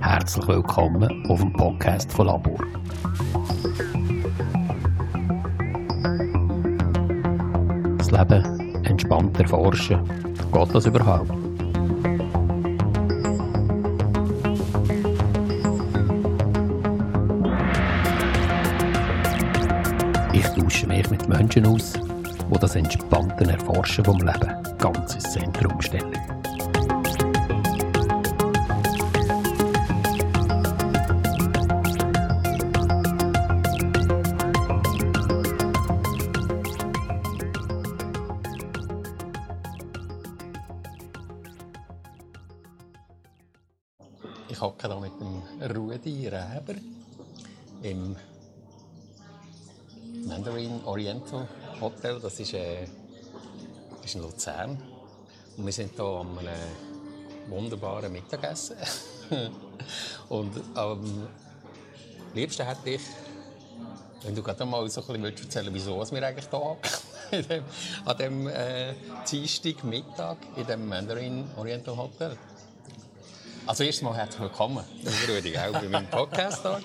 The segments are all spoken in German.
Herzlich willkommen auf dem Podcast von Labor. Das Leben entspannt erforschen. Geht das überhaupt? Ich tausche mich mit Menschen aus, die das entspannte Erforschen vom Leben ganz ins Zentrum stellen. Ich hocke hier mit dem Rudi Räber im Mandarin Oriental Hotel. Das ist, äh, ist in Luzern. Und wir sind hier einem wunderbaren Mittagessen. Und am liebsten hätte ich, wenn du gerade mal so ein bisschen erzählen wieso wir eigentlich hier dem, an diesem äh, Dienstag Mittag in dem Mandarin Oriental Hotel. Also erstmal herzlich willkommen, Rudi, auch bei meinem Podcast. hier.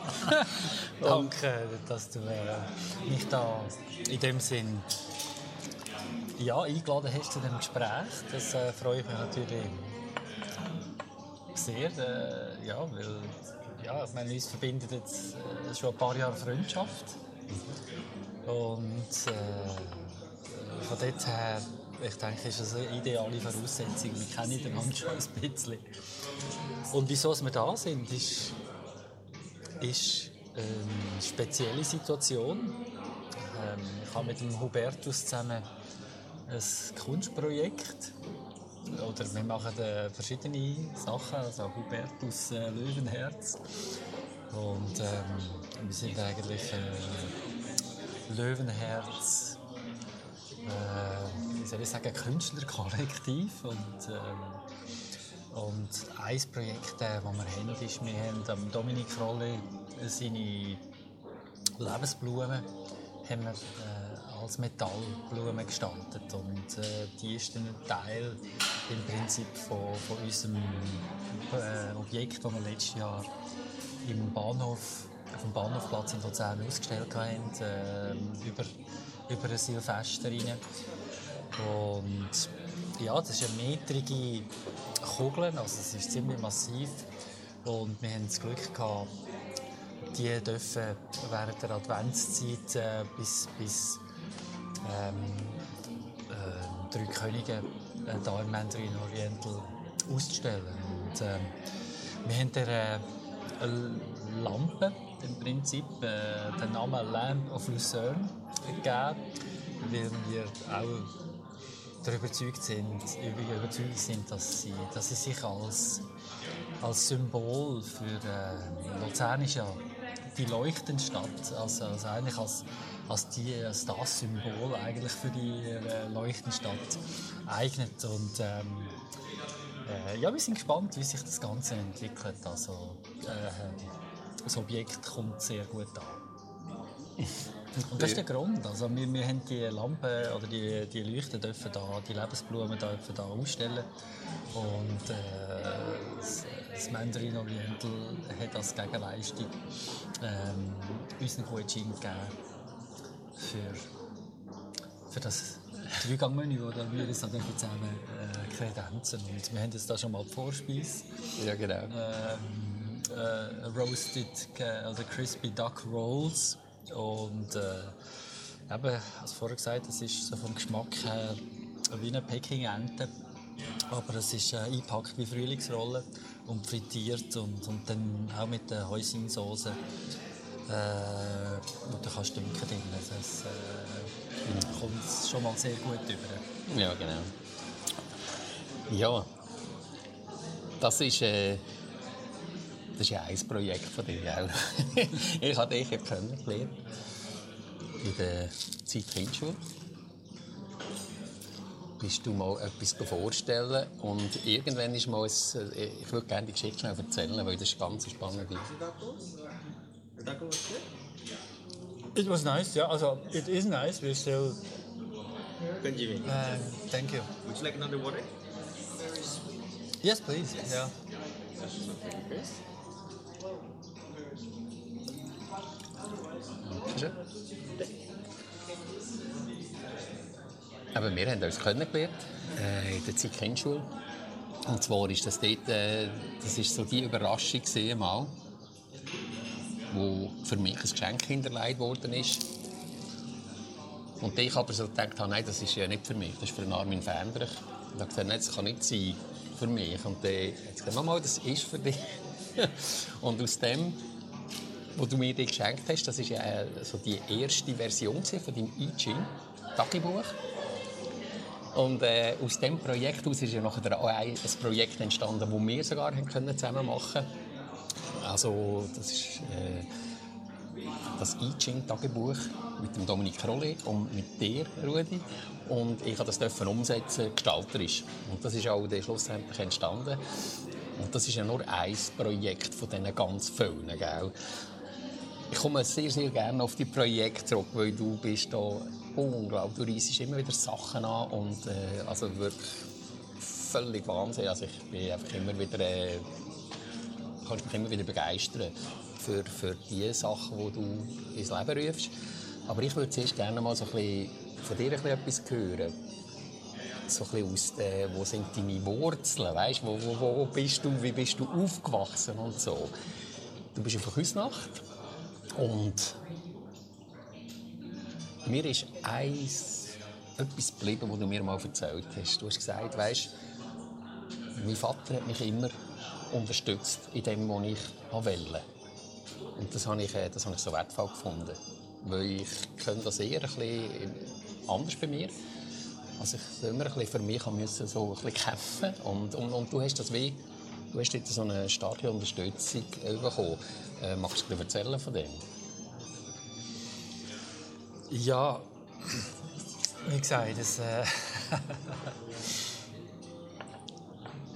Danke, dass du äh, mich da in dem Sinn ja, eingeladen hast zu dem Gespräch. Das äh, freue ich mich natürlich sehr. Äh, ja, weil ja, ich meine, uns verbindet jetzt äh, schon ein paar Jahre Freundschaft. Und äh, von dort her, ich denke, ist das eine ideale Voraussetzung. Wir kennen einander schon ein bisschen. Und wieso wir da sind, ist, ist eine spezielle Situation. Ähm, ich habe mit dem Hubertus zusammen ein Kunstprojekt. Oder wir machen äh, verschiedene Sachen, also Hubertus äh, Löwenherz. Und ähm, wir sind eigentlich äh, Löwenherz, äh, wie soll ich sagen, Künstlerkollektiv. Und, ähm, und ein Projekt, das wir haben, ist, wir haben Dominik Frolle seine Lebensblume haben wir, äh, als Metallblume gestaltet. Und äh, die ist ein Teil im Prinzip von, von unserem äh, Objekt, das wir letztes Jahr im Bahnhof, auf dem Bahnhofplatz in Luzern ausgestellt haben, äh, über, über ein Silvester rein. Und ja, das ist eine metrige Kugel, also es ist ziemlich massiv. Und wir haben das Glück gehabt, die dürfen während der Adventszeit äh, bis, bis ähm, äh, drei Könige äh, im Mandarin Oriental auszustellen. Und, ähm, wir haben der äh, Lampe im Prinzip äh, den Namen Lamp of Lucerne gegeben, weil wir auch darüber überzeugt sind, überzeugt sind dass, sie, dass sie sich als, als Symbol für äh, Luzern ist ja die leuchtende Stadt, also, also eigentlich als, als, die, als das Symbol eigentlich für die äh, leuchtende Stadt eignet. Und ähm, äh, ja, wir sind gespannt, wie sich das Ganze entwickelt. Also, äh, das Objekt kommt sehr gut an. Und das ist der Grund. Also wir, wir haben die Lampen oder die, die Leuchten dürfen da, die Lebensblumen dürfen da ausstellen. Und äh, das, Mandarin Oriental hat als Gegenleistung ähm, uns einen Gutschein gegeben für, für das Dreigangmenü, das wir uns dann zusammen äh, kredenzen. Und wir haben jetzt da schon mal die Vorspeise. Ja, genau. Ähm, äh, roasted oder crispy duck rolls und äh, eben, als vorher gesagt, es ist so vom Geschmack her wie eine Peking-Ente, aber es ist äh, eingepackt wie Frühlingsrolle und frittiert und, und dann auch mit der Häusinsauce äh, und da kannst du dünken drin. Das äh, kommt schon mal sehr gut über. Ja, genau. Ja, das ist, äh, das ist ja ein Projekt von dir ich habe dich kennengelernt in der Zeit Kindschule. Bist du mal etwas vorstellen und irgendwann ist mal, ein, äh, ich würde gerne die Geschichte schnell erzählen, weil das ist ganz spannend. It was nice, yeah. Also, it is nice. We're still. Jimmy? Uh, thank you. Would you like another water? Yes, please. Ja. Dankeschön. Aber wir haben uns kennengelernt äh, in der Zeit-Kindschule. Und zwar ist das dort, äh, das ist so die Überraschung gewesen, mal, wo für mich ein Geschenk hinterlegt worden ist. Und ich aber so gedacht habe, nein, das ist ja nicht für mich, das ist für Armin Fendrich. Und ich habe gesagt, das kann nicht sein für mich. Und dann hat er gesagt, Mama, das ist für dich. und aus dem, was du mir geschenkt hast, das ist ja äh, so die erste Version von deinem I Ching Tagebuch. Und äh, aus diesem Projekt aus ist ja nachher ein, Projekt entstanden, das wir sogar können zusammen machen konnten. Also, das ist äh, das I Ching Tagebuch mit dem Dominik Rolli und mit dir, Rudi. Und ich durfte das umsetzen, gestalterisch. Und das ist auch schlussendlich entstanden. Und das ist ja nur ein Projekt von diesen ganz vielen. Gell? Ich komme sehr, sehr gerne auf die Projekte zurück, weil du bist da unglaublich. Du reissest immer wieder Sachen an und äh, also wirklich völlig Wahnsinn. Also ich bin einfach immer wieder, äh, kannst mich immer wieder begeistern für, für die Sachen, die du ins Leben rufst. Aber ich würde zuerst gerne mal so ein bisschen von dir ein bisschen etwas hören. So aus der, wo sind deine Wurzeln, weißt, wo, wo, wo bist du, wie bist du aufgewachsen und so. Du bist auf Küsnacht und mir ist eins, etwas geblieben, was du mir mal erzählt hast. Du hast gesagt, weißt, mein Vater hat mich immer unterstützt in dem, was ich wollte. Und das habe ich, äh, das habe ich so wertvoll gefunden. Weil ich kenne das eher ein anders bei mir. Also ich immer ein für mich müssen so ein kämpfen und, und, und du hast das wie du hast jetzt so eine starke Unterstützung bekommen. Äh, magst du erzählen von dem? Ja, wie gesagt, das, äh,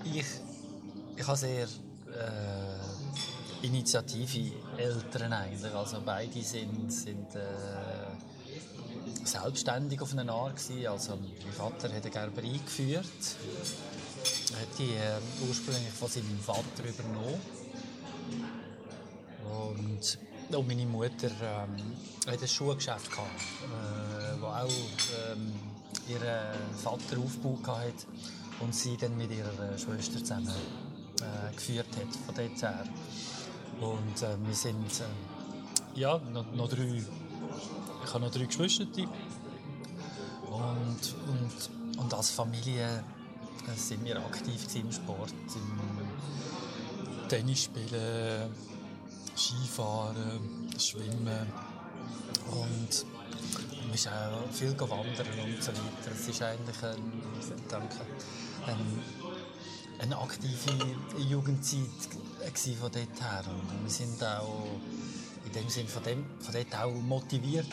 ich, ich habe sehr äh, initiative Eltern eigentlich. Also beide sind, sind äh, selbstständig auf eine Art gewesen. Also mein Vater hat eine Gerberei geführt, hat die äh, ursprünglich von seinem Vater übernommen. Und und meine Mutter ähm, hat ein Schuhgeschäft gehabt, äh, wo auch ähm, ihren Vater aufgebaut hat und sie dann mit ihrer Schwester zusammen äh, geführt hat von dort her. Und äh, wir sind äh, ja noch, noch, drei, ich habe noch drei Geschwister und, und, und als Familie äh, sind wir aktiv im Sport, im Tennisspielen Skifahren, Schwimmen und wir sind auch viel wandern und so weiter. Es ist eigentlich ein, danke, ein, eine aktive Jugendzeit von dort her. Und wir sind auch in dem Sinne von, dem, von dort auch motiviert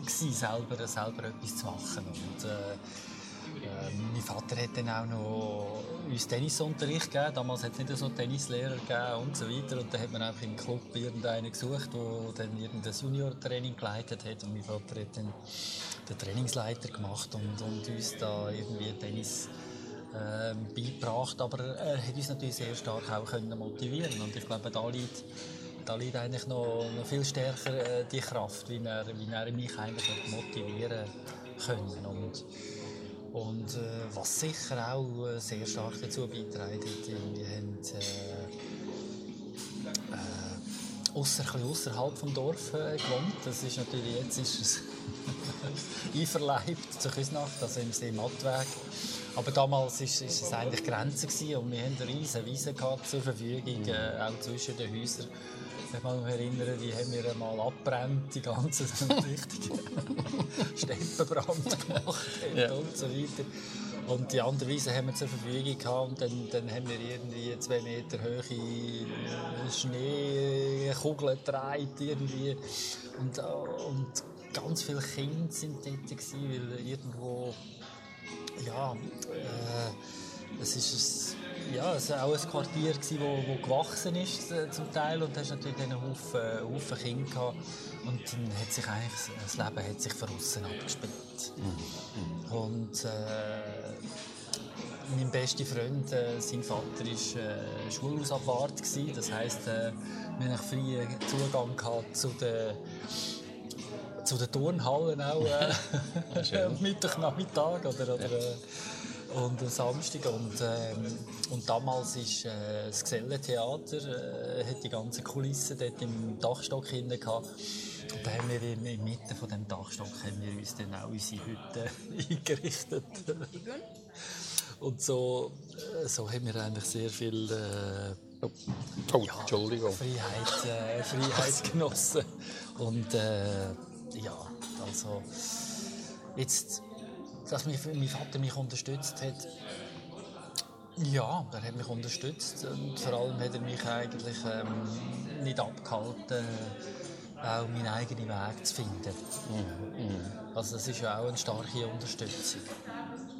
gewesen, selber, selber etwas zu machen. Und, äh, äh, mein Vater hat dann auch noch uns Tennisunterricht gegeben. Damals hat es nicht so Tennislehrer gegeben und so weiter. Und dann hat man einfach im Club irgendeinen gesucht, der dann irgendein Junior-Training geleitet hat. Und mein Vater hat dann den Trainingsleiter gemacht und, und uns da irgendwie Tennis äh, beigebracht. Aber er hat uns natürlich sehr stark auch können motivieren Und ich glaube, da liegt, da liegt eigentlich noch, noch viel stärker äh, die Kraft, wie er, wie er mich eigentlich motivieren können. Und, und äh, was sicher auch äh, sehr stark dazu beiträgt, wir haben äh, äh, ausser, außerhalb vom Dorf äh, gewohnt. Das ist natürlich jetzt ist es einverleibt zur Küsnacht, also im See Mattweg. Aber damals war es eigentlich Grenze und wir hatten eine riesige Wiese zur Verfügung, auch zwischen den Häusern. Ich kann mich erinnern, die haben wir mal abbrennt, die ganze richtige Steppenbrand gemacht ja. und so weiter. Und die andere Wiese haben wir zur Verfügung gehabt und dann, dann haben wir irgendwie zwei Meter hohe Schneekugeln gedreht irgendwie. Und, und ganz viele Kinder sind dort gewesen, weil irgendwo ja, äh, es ist ja, es war auch ein Quartier, das wo, wo gewachsen ist äh, zum Teil und da hast natürlich einen Haufen, Haufen Kinder gehabt. und dann hat sich eigentlich das Leben hat sich von außen abgespielt. Mhm. Und äh, mein beste Freund, äh, sein Vater war äh, Schulhausabwart. Gewesen. Das heisst, äh, wir hatten freien Zugang gehabt zu den zu den Turnhallen auch äh, am Mittagnachmittag oder, oder äh, und am Samstag. Und, ähm, und damals ist äh, das Gesellentheater äh, hat die ganze Kulisse dort im Dachstock hinten gehabt. Und da haben wir in der Mitte von dem Dachstock haben wir uns dann auch unsere Hütte eingerichtet. Und so, äh, so haben wir eigentlich sehr viel äh, oh, ja, Entschuldigung. Freiheit, äh, Freiheit genossen. Und äh, ja, also jetzt, dass mich, mein Vater mich unterstützt hat, ja, er hat mich unterstützt und vor allem hat er mich eigentlich ähm, nicht abgehalten, auch meinen eigenen Weg zu finden. Mhm. Also das ist ja auch eine starke Unterstützung.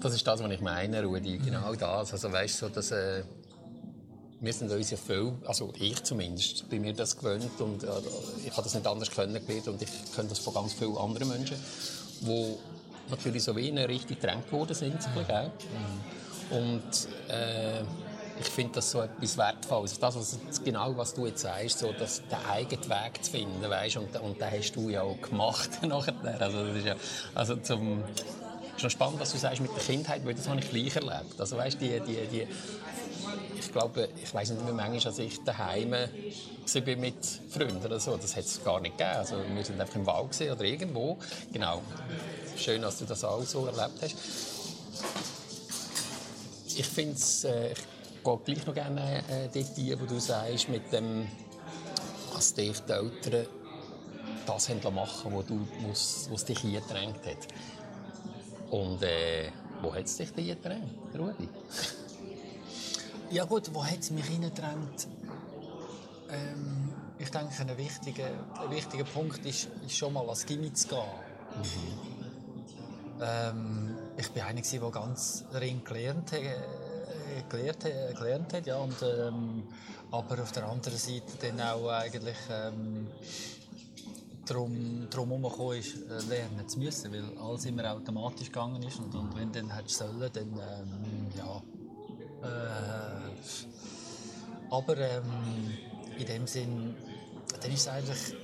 Das ist das, was ich meine, Rudi. Genau mhm. das. Also weißt du, so, dass äh, wir sind uns ja viel, also ich zumindest, bei mir das gewöhnt und äh, ich habe das nicht anders kennengelernt und ich kenne das von ganz vielen anderen Menschen, die natürlich so wie Richtung gedrängt worden sind. Mhm. Und äh, ich finde das so etwas Wertvolles. Das, was, genau was du jetzt sagst, so, dass den eigenen Weg zu finden, weißt, und, und den hast du ja auch gemacht nachher. Also, das ist ja, also zum, noch spannend, was du sagst mit der Kindheit, weil das habe ich gleich erlebt. Also weißt, die, die, die, ich glaube, ich weiß nicht mehr manchmal, als ich daheim war mit Freunden oder so. Das hat es gar nicht gegeben. Also wir sind einfach im Wald oder irgendwo. Genau. Schön, dass du das auch so erlebt hast. Ich finde es, äh, ich gehe gleich noch gerne äh, dort ein, wo du sagst, mit dem, dich die Eltern das haben machen wo du, was dich hier gedrängt hat. Und äh, wo hat es dich hier gedrängt, Rudi? Ja gut, wo hat es mich hineingedrängt? Ähm, ich denke, ein wichtiger, ein wichtiger Punkt ist, ist schon mal als Gimmick zu gehen. Mhm. Ähm, ich war einer, der ganz ring gelernt, äh, gelernt, gelernt hat. Ja, und, ähm, aber auf der anderen Seite dann auch eigentlich ähm, darum, darum herumgekommen ist, äh, lernen zu müssen, weil alles immer automatisch gegangen ist. Und, und wenn dann hättest sollen, dann ähm, ja, äh, aber ähm, in dem Sinn, dann ist es eigentlich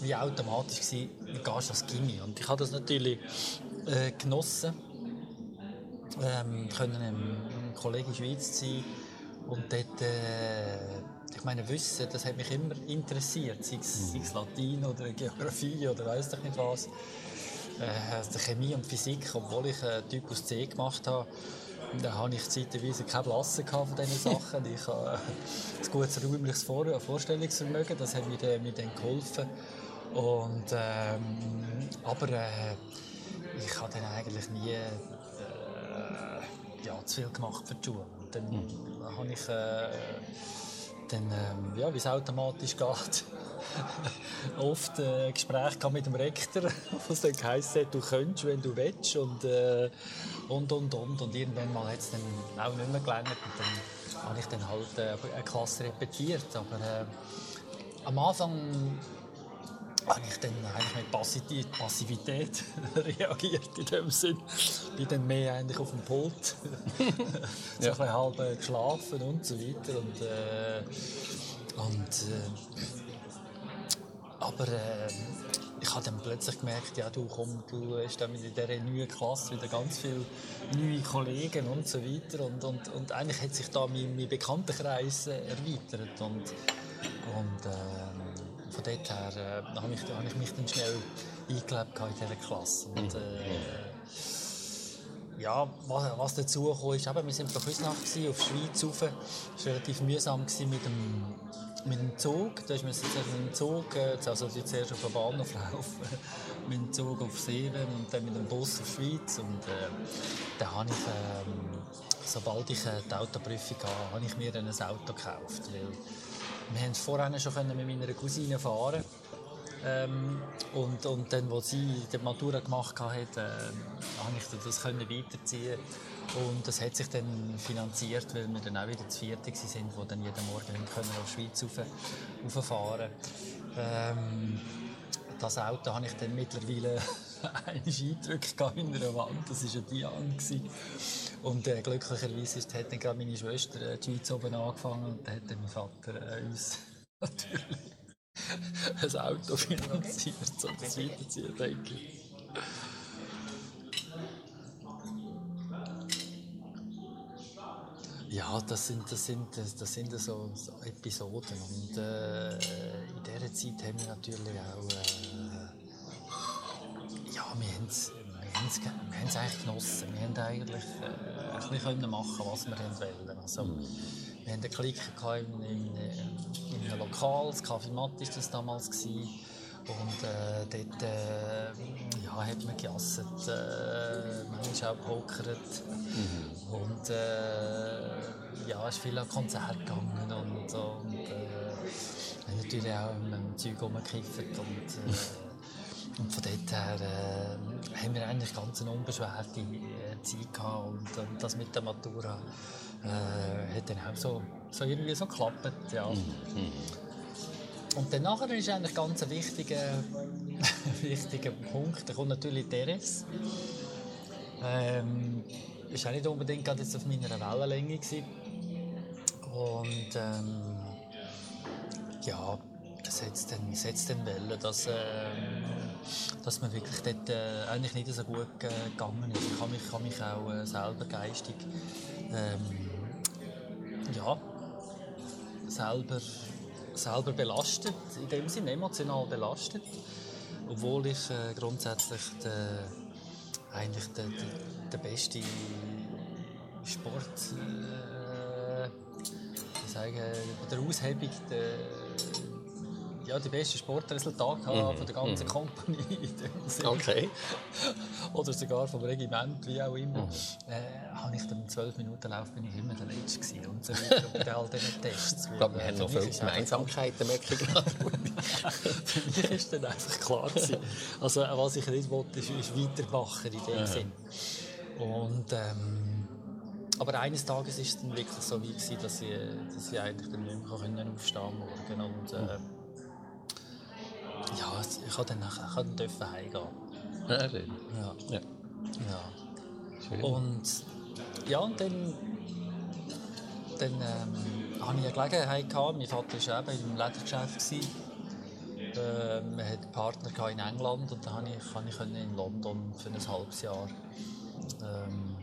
wie automatisch gewesen, du gehst als Gimmi. Und ich habe das natürlich äh, genossen, ähm, können im, im Kollege Schweiz sein und dort, äh, ich meine, Wissen, das hat mich immer interessiert, sei es, sei es Latein oder Geografie oder weiß ich nicht was. Äh, Chemie und Physik, obwohl ich einen Typus C gemacht habe, da hatte ich zeitweise keine Blasse von diesen Sachen. Ich habe ein gutes räumliches Vorstellungsvermögen, das hat mir dann, mir dann geholfen. Und, ähm, aber äh, ich habe dann eigentlich nie äh, ja, zu viel gemacht für die Schule. Und dann mhm. habe ich äh, dann, ähm, ja, wie es automatisch geht, oft äh, Gespräche mit dem Rektor, was dann geheißen hat, du könntest, wenn du willst und, äh, und, und, und. Und irgendwann mal hat es dann auch nicht mehr gelernt und dann habe ich dann halt äh, eine Klasse repetiert. Aber äh, am Anfang habe ich dann eigentlich mit Passivität, Passivität reagiert in dem Sinn. Bin dann mehr eigentlich auf dem Pult, so ja. ein halb äh, geschlafen und so weiter. Und, äh, und äh, aber äh, ich habe dann plötzlich gemerkt, ja, du komm, du hast dann in dieser neuen Klasse wieder ganz viele neue Kollegen und so weiter. Und, und, und eigentlich hat sich da mein, mein Bekanntenkreis erweitert. Und, und äh, von dort her äh, habe ich, hab ich mich dann schnell eingelebt in dieser Klasse. Und, äh, ja, was, was dazu kam, ist, eben, wir waren auf Küsnacht auf Schweiz rauf. Es war relativ mühsam mit dem mit dem Zug, da ist man mit dem Zug, äh, also zuerst auf den Bahnhof laufen, mit dem Zug auf Seelen und dann mit dem Bus auf die Schweiz und äh, dann habe ich, ähm, sobald ich äh, die Autoprüfung hatte, habe ich mir dann ein Auto gekauft, weil wir haben vorher schon mit meiner Cousine fahren ähm, und, und dann, als sie die Matura gemacht hat, äh, habe ich das können weiterziehen und das hat sich dann finanziert, weil wir dann auch wieder zu viert waren, die dann jeden Morgen können auf die Schweiz rauf, rauffahren ähm, Das Auto habe ich dann mittlerweile eingedrückt in einer Wand. Das war ein Dian. Und äh, glücklicherweise ist, hat dann gerade meine Schwester äh, die Schweiz oben angefangen und dann hat dann mein Vater äh, uns natürlich ein Auto finanziert, um das weiterziehen, denke ich. Ja, das sind, das sind, das sind so, so Episoden. Und äh, in dieser Zeit haben wir natürlich auch. Äh, ja, wir haben es wir wir eigentlich genossen. Wir haben eigentlich äh, ein bisschen machen was wir wollten. Also, wir hatten einen Klick in, in einem Lokal, das Café Matt war das damals. Gewesen. Und äh, dort äh, ja, hat man gejasset, äh, manchmal auch gepokert. Mhm. Und äh, ja, ist viel an Konzerte gegangen und, und äh, natürlich auch mit Zeug rumgekifft. Und, äh, und von dort her äh, haben wir eigentlich ganz eine unbeschwerte äh, Zeit gehabt. Und, und das mit der Matura äh, hat dann auch so, so irgendwie so geklappt. Ja. Mhm. Und dann nachher ist eigentlich ganz ein wichtiger, wichtiger Punkt. Da kommt natürlich Teres. Ähm, ist auch nicht unbedingt gerade jetzt auf meiner Wellenlänge gewesen. Und ähm, ja, es hat dann, es hat's dann wollen, dass, äh, dass man wirklich dort äh, eigentlich nicht so gut äh, gegangen ist. Ich habe mich, kann mich auch äh, selber geistig ähm, ja, selber selber belastet, in dem Sinne emotional belastet, obwohl ich äh, grundsätzlich der, eigentlich der, der, der beste Sport, äh, ich sage, bei der Aushebung der, ja, die besten Sportresultate mhm. von der ganzen mhm. Company. okay. Oder sogar vom Regiment, wie auch immer. Mhm. Äh, habe ich dann im 12 Minuten Lauf bin ich immer der Letzte gewesen und so weiter. und all diesen Tests. Ich glaube, wir haben noch viele Gemeinsamkeiten, merke ich Für mich ist dann einfach klar gewesen. Also, was ich nicht wollte, ist, ist weitermachen in dem Sinn. Und, ähm, aber eines Tages war es dann wirklich so wie gewesen, dass ich, dass ich eigentlich dann nicht mehr aufstehen konnte. Und, äh, ja, ich konnte dann nachher heimgehen. Ja, schön. Ja. ja. ja. Und ja, und dann, dann ähm, hatte ich eine Gelegenheit. Gehabt. Mein Vater war eben im Ledergeschäft. Ähm, er hatte einen Partner in England und dann konnte ich, ich in London für ein halbes Jahr ähm,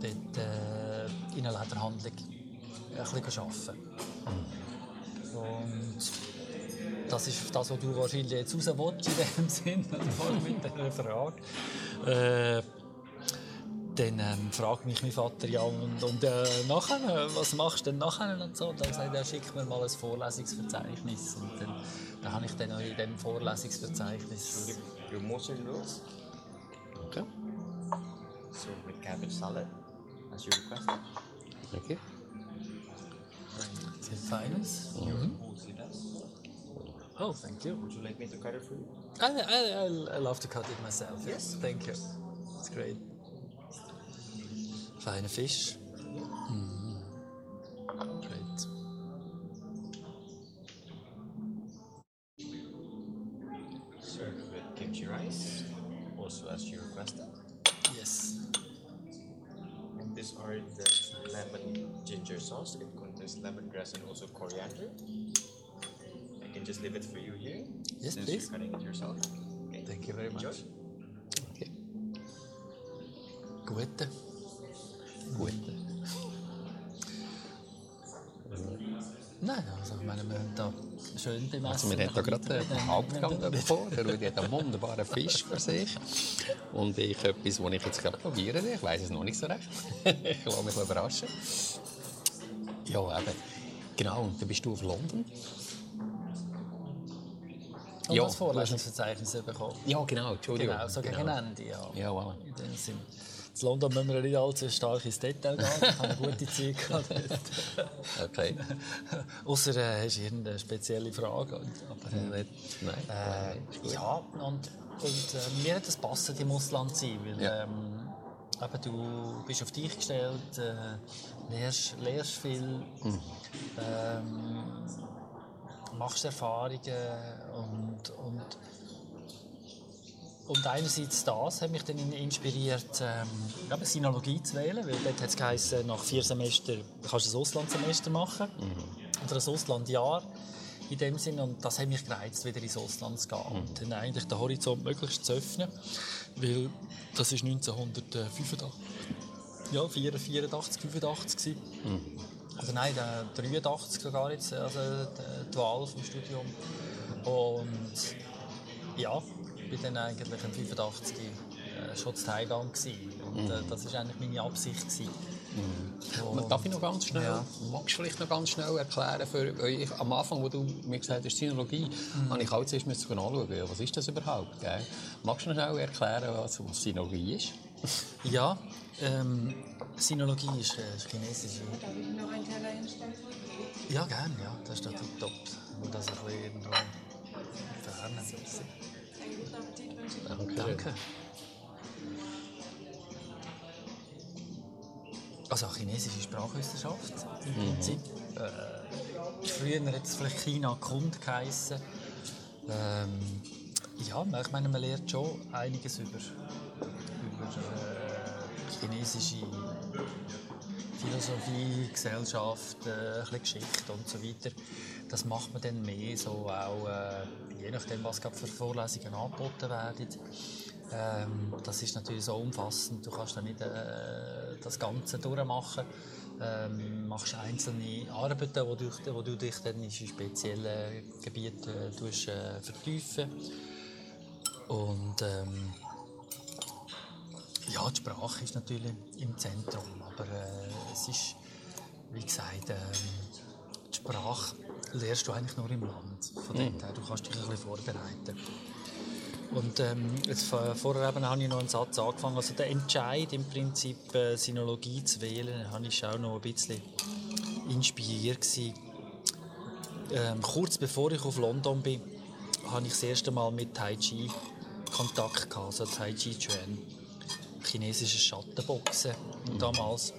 dort, äh, in einer Lederhandlung ein bisschen arbeiten. Und das ist das, was du wahrscheinlich jetzt raus willst, in dem Sinn, mit dieser Frage. Äh, dann ähm, fragt mich mein Vater ja und, und äh, nachher, was machst du denn nachher und so. Und dann sagt er, schick mir mal ein Vorlesungsverzeichnis und dann, dann habe ich dann auch in diesem Vorlesungsverzeichnis. Your mushroom rolls. Okay. So with cabbage salad, as you requested. Thank you. it finest? Mm-hmm. Oh, thank you. Would you like me to cut it for you? I, I, I love to cut it myself. Yes. Thank you. It's great. Feiner Fisch. Mm. Great. Served with kimchi rice, also as you requested. Yes. And these are the lemon ginger sauce. It contains lemongrass and also coriander. I can just leave it for you here. Yes, since please. You're cutting it yourself. Okay. Thank you very Enjoy. much. okay. Gute. Gute. Also ich meine, wir haben da schön bemessen. Also wir haben da gerade den Hauptgang davor. Der Rudi hat einen wunderbaren Fisch für sich. Und ich etwas, das ich jetzt gerade probiere. Ich weiß es noch nicht so recht. ich lasse mich überraschen. Ja, eben. Genau, und dann bist du auf London. Und Ja, das Vorlesungsverzeichnis bekommen. Ja, genau, Entschuldigung. Genau, so gegen Genau. Ende, ja. Ja, voilà. In dem Sinn. In London müssen wir nicht allzu stark ins Detail gehen. Ich habe eine gute Zeit gehabt. Okay. Außer äh, hast du irgendeine spezielle Frage. Aber, äh, Nein. Äh, ja, und, und äh, mir hat das passend im Ausland zu sein, weil Ja. ähm, eben, du bist auf dich gestellt, äh, lernst, lernst viel, Mhm. ähm, machst Erfahrungen und, und, und einerseits das hat mich dann inspiriert, ähm, eben Sinologie zu wählen, weil dort hat es geheißen, nach vier Semester kannst du ein Auslandssemester machen. Oder ein Auslandjahr in dem Sinn. Und das hat mich gereizt, wieder ins Ausland zu gehen. Und dann eigentlich den Horizont möglichst zu öffnen, weil das ist 1985, ja 84, 85 gewesen. Also nein, der 83 sogar jetzt, also die Wahl vom Studium. Und ja, ich war dann eigentlich im 85 äh, schon zu Thailand gewesen. Und äh, das war eigentlich meine Absicht. Gewesen. Und, Darf ich noch ganz schnell, Ja. magst du vielleicht noch ganz schnell erklären, für euch, am Anfang, wo du mir gesagt hast, Sinologie, Mhm. habe ich auch zuerst müssen anschauen, was ist das überhaupt? Gell? Magst du noch schnell erklären, was, was Sinologie ist? ja, ähm, Sinologie ist äh, ist chinesische. Darf ich noch einen Teller hinstellen? Ja, gerne, ja, das ist doch top. Und das ein bisschen irgendwo fernen. Danke. Danke. Also chinesische Sprachwissenschaft im Prinzip. Äh, früher hat es vielleicht China Kund geheissen. Ähm, ja, ich meine, man lernt schon einiges über, über äh, chinesische Philosophie, Gesellschaft, äh, ein bisschen Geschichte und so weiter. Das macht man dann mehr so auch, äh, je nachdem, was gerade für Vorlesungen angeboten werden. Ähm, das ist natürlich so umfassend, du kannst dann nicht äh, das Ganze durchmachen. Ähm, machst einzelne Arbeiten, wo du, wo du dich dann in spezielle Gebiete äh, tust, äh, vertiefen und ähm, ja, die Sprache ist natürlich im Zentrum, aber äh, es ist, wie gesagt, ähm, die Sprache lernst du eigentlich nur im Land. Von dort her, du kannst dich ein bisschen vorbereiten. Und ähm, jetzt, vor- vorher eben habe ich noch einen Satz angefangen. Also der Entscheid im Prinzip äh, Sinologie zu wählen, habe ich auch noch ein bisschen inspiriert gewesen. Ähm, kurz bevor ich auf London bin, habe ich das erste Mal mit Tai Chi Kontakt gehabt, also Tai Chi Chuan, chinesisches Schattenboxen damals.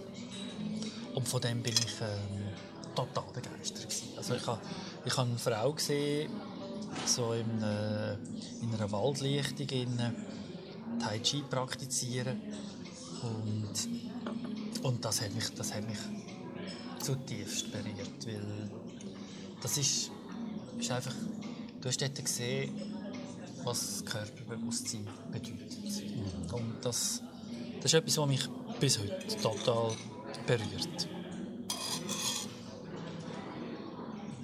Und von dem bin ich ähm, total begeistert gewesen. Also ich habe ich habe eine Frau gesehen, so in, äh, in einer Waldlichtung in Tai Chi praktizieren und, und das hat mich, das hat mich zutiefst berührt, weil das ist, ist einfach, du hast dort gesehen, was Körperbewusstsein bedeutet. Und das, das ist etwas, was mich bis heute total berührt.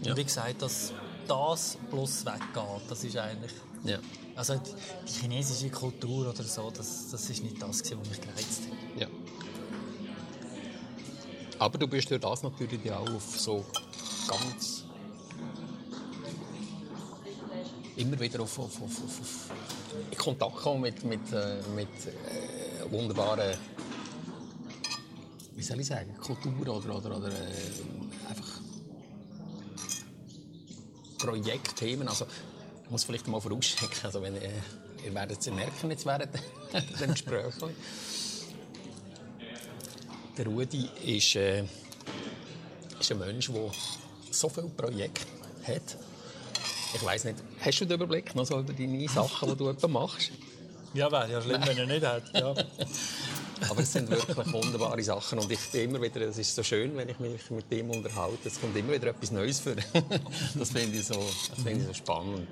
Ja. Und wie gesagt, dass das plus weggeht, das ist eigentlich... Ja. Also die, chinesische Kultur oder so, das, das ist nicht das, was mich gereizt hat. ja. Aber du bist durch das natürlich auch auf so ganz immer wieder auf, auf, auf, auf, auf in Kontakt gekommen mit, mit, äh, mit äh, wunderbaren wie soll ich sagen, Kultur oder, oder, oder äh, einfach Projektthemen. Also, ich muss vielleicht mal vorausschicken, also wenn, äh, ihr werdet es merken jetzt während dem Gespräch. Der Rudi ist, äh, ist ein Mensch, der so viele Projekte hat. Ich weiß nicht, hast du den Überblick noch so über deine Sachen, die du machst? Ja, wäre ja schlimm, wenn er nicht hat. Ja. Aber es sind wirklich wunderbare Sachen und ich immer wieder, es ist so schön, wenn ich mich mit dem unterhalte. Es kommt immer wieder etwas Neues für. Das finde ich so, das finde ich so spannend.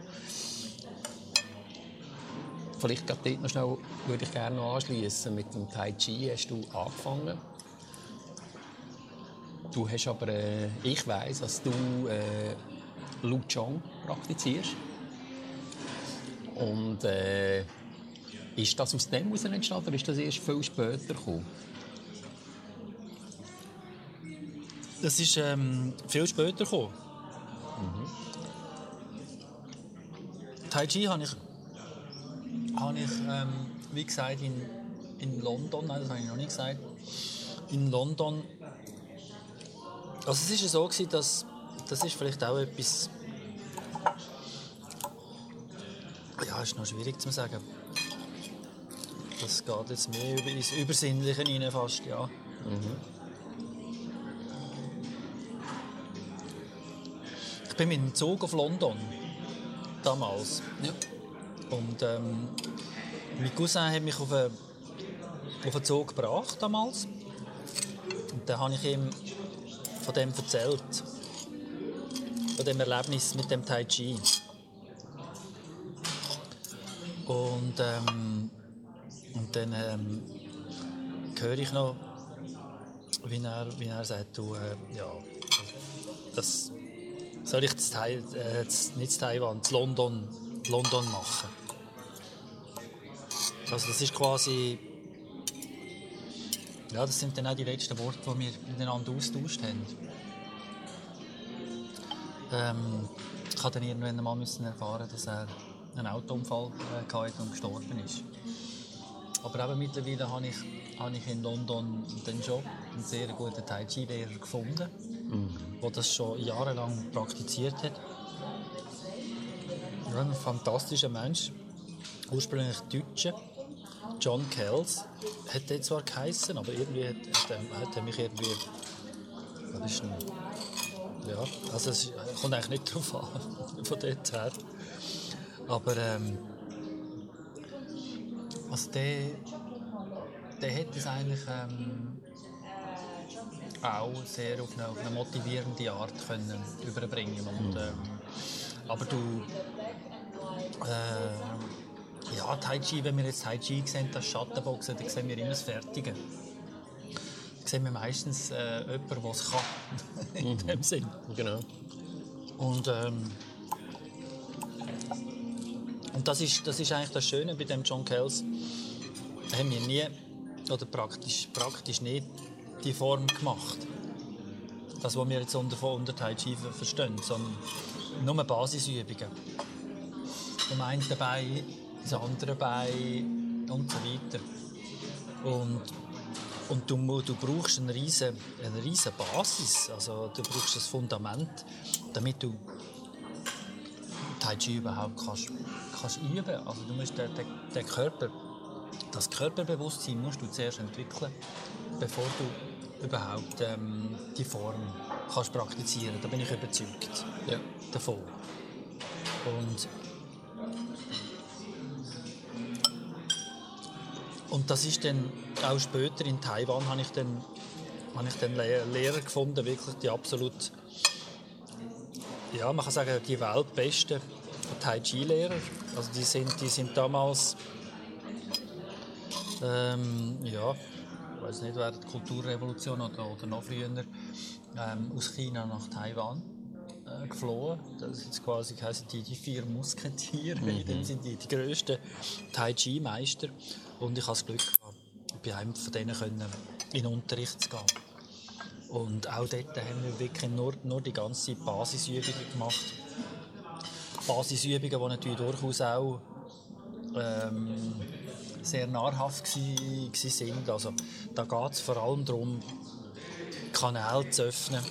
Vielleicht gerade dort noch schnell, würde ich gerne noch anschließen. Mit dem Tai Chi hast du angefangen. Du hast aber, äh, ich weiß, dass du äh, Lu Chong praktizierst. Und äh, ist das aus dem heraus entstanden oder ist das erst viel später gekommen? Das ist ähm, viel später gekommen. Tai Chi habe ich, habe ich ähm, wie gesagt, in, in London, nein, das habe ich noch nicht gesagt, in London, also es ist ja so gewesen, dass, das ist vielleicht auch etwas, ja, ist noch schwierig zu sagen. Das geht jetzt mehr über- ins Übersinnliche hinein fast, ja. Ich bin mit dem Zug auf London damals Ja. und ähm, Mein Cousin hat mich auf einen, auf einen Zug gebracht damals. Und dann habe ich ihm von dem erzählt. Von dem Erlebnis mit dem Tai Chi. Und, ähm, und dann ähm, höre ich noch, wie er, wie er sagt, du, äh, ja, das soll ich das, äh, das, nicht das Taiwan, das London, London machen. Also das ist quasi, ja, das sind dann auch die letzten Worte, die wir miteinander austauscht haben. Ähm, ich habe dann irgendwann mal müssen erfahren, dass er einen Autounfall äh, hatte und gestorben ist. Aber eben mittlerweile habe ich, habe ich in London dann schon einen sehr guten Tai Chi-Lehrer gefunden, der das schon jahrelang praktiziert hat. Ja, ein fantastischer Mensch, ursprünglich Deutscher. John Kells hat er zwar geheissen, aber irgendwie hat, hat, er, hat er mich irgendwie. Das ist ein, ja, also es kommt eigentlich nicht drauf an, von dort her. Aber ähm, also der, der hat es eigentlich ähm, auch sehr auf eine, auf eine motivierende Art können überbringen und ähm, aber du äh, ja Tai Chi, wenn wir jetzt Tai Chi sehen, das Schattenboxen, dann sehen wir immer das Fertige. Dann sehen wir meistens äh, jemanden, der es kann, in dem Sinn. Genau. Und, ähm, und das, ist, das ist eigentlich das Schöne bei dem John Kells. Haben wir nie, oder praktisch, praktisch nicht, die Form gemacht. Das, was wir jetzt unter, unter Tai Chi ver- verstehen, sondern nur Basisübungen. Vom einen Bein, das andere Bein und so weiter. Und, und du, du brauchst eine riesen, eine riesen Basis, also du brauchst das Fundament, damit du Tai Chi überhaupt kannst, kannst üben. Also du musst den, den, den Körper, das Körperbewusstsein musst du zuerst entwickeln, bevor du überhaupt ähm, die Form kannst praktizieren. Da bin ich überzeugt Ja. davon. Und, und das ist dann auch später in Taiwan habe ich dann, habe ich dann Le- Lehrer gefunden, wirklich die absolut, ja man kann sagen, die weltbesten Tai Chi Lehrer. Also die sind, die sind damals, ähm, ja, ich weiß nicht, während der Kulturrevolution oder, oder noch früher, ähm, aus China nach Taiwan äh, geflohen. Das ist quasi heissen die, die vier Musketiere. In dem sind die, die grössten Tai Chi Meister. Und ich hatte das Glück, gehabt, bei einem von denen können, in den Unterricht zu gehen. Und auch dort haben wir wirklich nur, nur die ganze Basisübungen gemacht. Basisübungen, die natürlich durchaus auch ähm, sehr nahrhaft sind. Also, da geht es vor allem darum, Kanäle zu öffnen.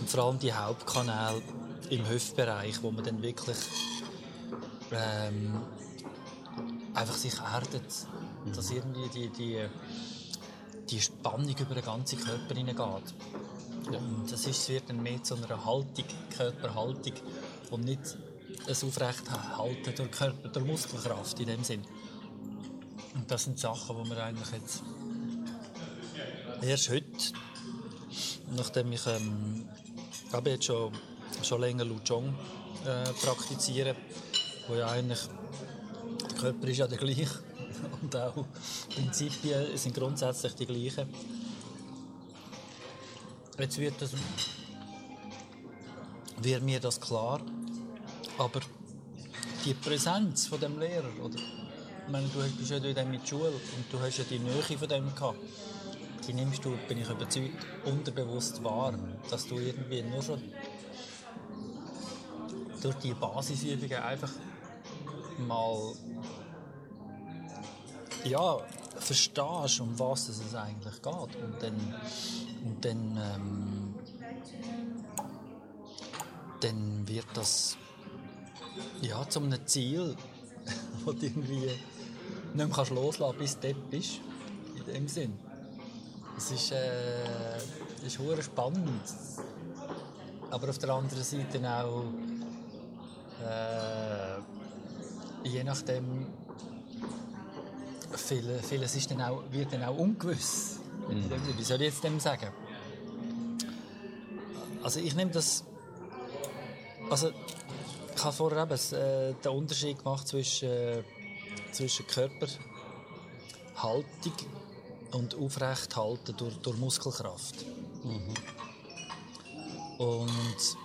Und vor allem die Hauptkanäle im Hüftbereich, wo man dann wirklich ähm, einfach sich erdet. Dass irgendwie die, die, die Spannung über den ganzen Körper hineingeht. Und das ist, es wird dann mehr zu einer Haltung, Körperhaltung und nicht ein Aufrechthalten durch Körper, durch Muskelkraft in dem Sinn. Und das sind Sachen, die wir eigentlich jetzt erst heute, nachdem ich ähm, habe jetzt schon, schon länger Luzhong äh, praktiziere, wo ja eigentlich der Körper ist ja der gleiche und auch Prinzipien sind grundsätzlich die gleichen. Jetzt wird, das, wird mir das klar, aber die Präsenz von dem Lehrer, oder, ich meine, du bist ja dort mit Schule und du hast ja die Nähe von dem gehabt, die nimmst du, bin ich überzeugt, unterbewusst wahr, dass du irgendwie nur schon durch die Basisübungen einfach mal ja, verstehst, um was es eigentlich geht. Und dann, und dann, ähm, dann wird das ja, zu einem Ziel, das du irgendwie nicht mehr kannst loslassen bis du dort bist. In dem Sinn. Es ist, äh, ist spannend. Aber auf der anderen Seite auch, äh, je nachdem, viel, vieles ist dann auch, wird dann auch ungewiss. Wie soll ich jetzt dem sagen? Also ich nehme das... Also ich habe vorher eben äh, den Unterschied gemacht zwischen, äh, zwischen Körperhaltung und Aufrechthalten durch, durch Muskelkraft. Und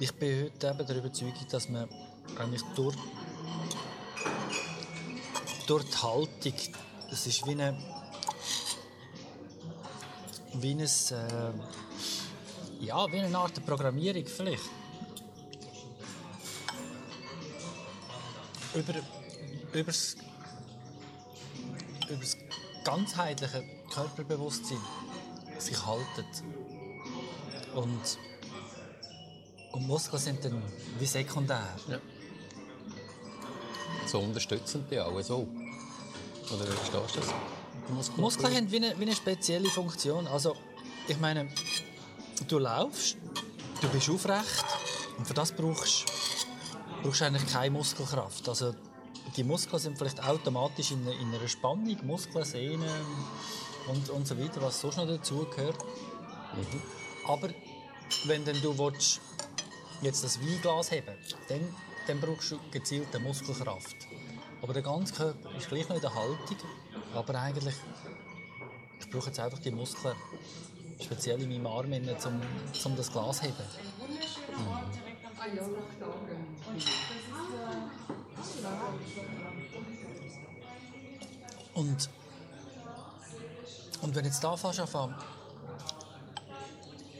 ich bin heute eben der Überzeugung, dass man eigentlich durch, durch die Haltung, es ist wie eine, wie, ein, äh, ja, wie eine Art Programmierung vielleicht. Über, übers, übers ganzheitliche Körperbewusstsein sich halten. Und, und Muskeln sind dann wie sekundär. So unterstützend die auch so. Oder wie verstehst du das? Muskulatur? Muskeln haben wie eine, wie eine spezielle Funktion. Also, ich meine, du laufst, du bist aufrecht und für das brauchst brauchst du eigentlich keine Muskelkraft. Also, die Muskeln sind vielleicht automatisch in, in einer Spannung, Muskeln, Sehnen und, und so weiter, was sonst noch dazugehört. Aber wenn denn du willst, jetzt das Weinglas heben dann, dann brauchst du gezielte Muskelkraft. Aber der ganze Körper ist gleich noch in der Haltung, aber eigentlich ich brauche jetzt einfach die Muskeln, speziell in meinem Arm, um, um das Glas zu heben. Und, und wenn jetzt da fast anfangen,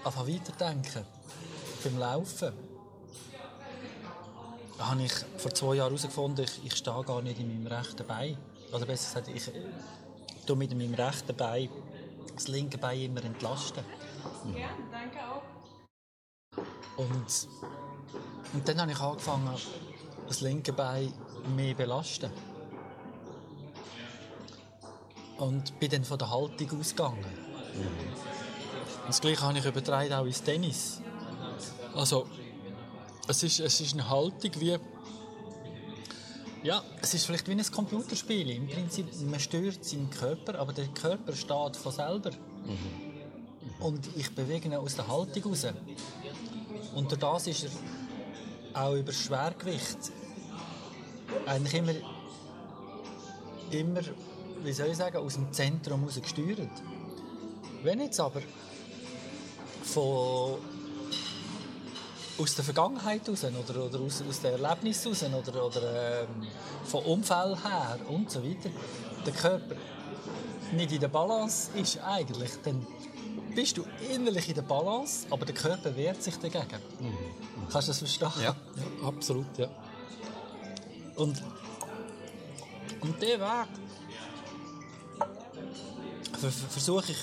anfangen weiterdenken, beim Laufen, habe ich vor zwei Jahren herausgefunden, ich, ich stehe gar nicht in meinem rechten Bein. Oder besser gesagt, ich tue mit meinem rechten Bein das linke Bein immer entlasten. Gerne, danke auch. Und, und dann habe ich angefangen, das linke Bein mehr zu belasten. Und bin dann von der Haltung ausgegangen. Und das Gleiche habe ich übertragen auch ins Tennis. Also, es ist, es ist eine Haltung wie... Ja, es ist vielleicht wie ein Computerspiel. Im Prinzip, man stört seinen Körper, aber der Körper steht von selber. Und ich bewege ihn aus der Haltung raus. Und durch das ist er auch über Schwergewicht eigentlich immer, immer, wie soll ich sagen, aus dem Zentrum heraus gesteuert. Wenn jetzt aber von, aus der Vergangenheit raus oder, oder aus, aus den Erlebnissen raus oder, oder ähm, von Unfällen her und so weiter, der Körper nicht in der Balance ist eigentlich, dann bist du innerlich in der Balance, aber der Körper wehrt sich dagegen. Kannst du das verstehen? Ja. absolut, ja. Und, und der Weg ver- ver- versuche ich,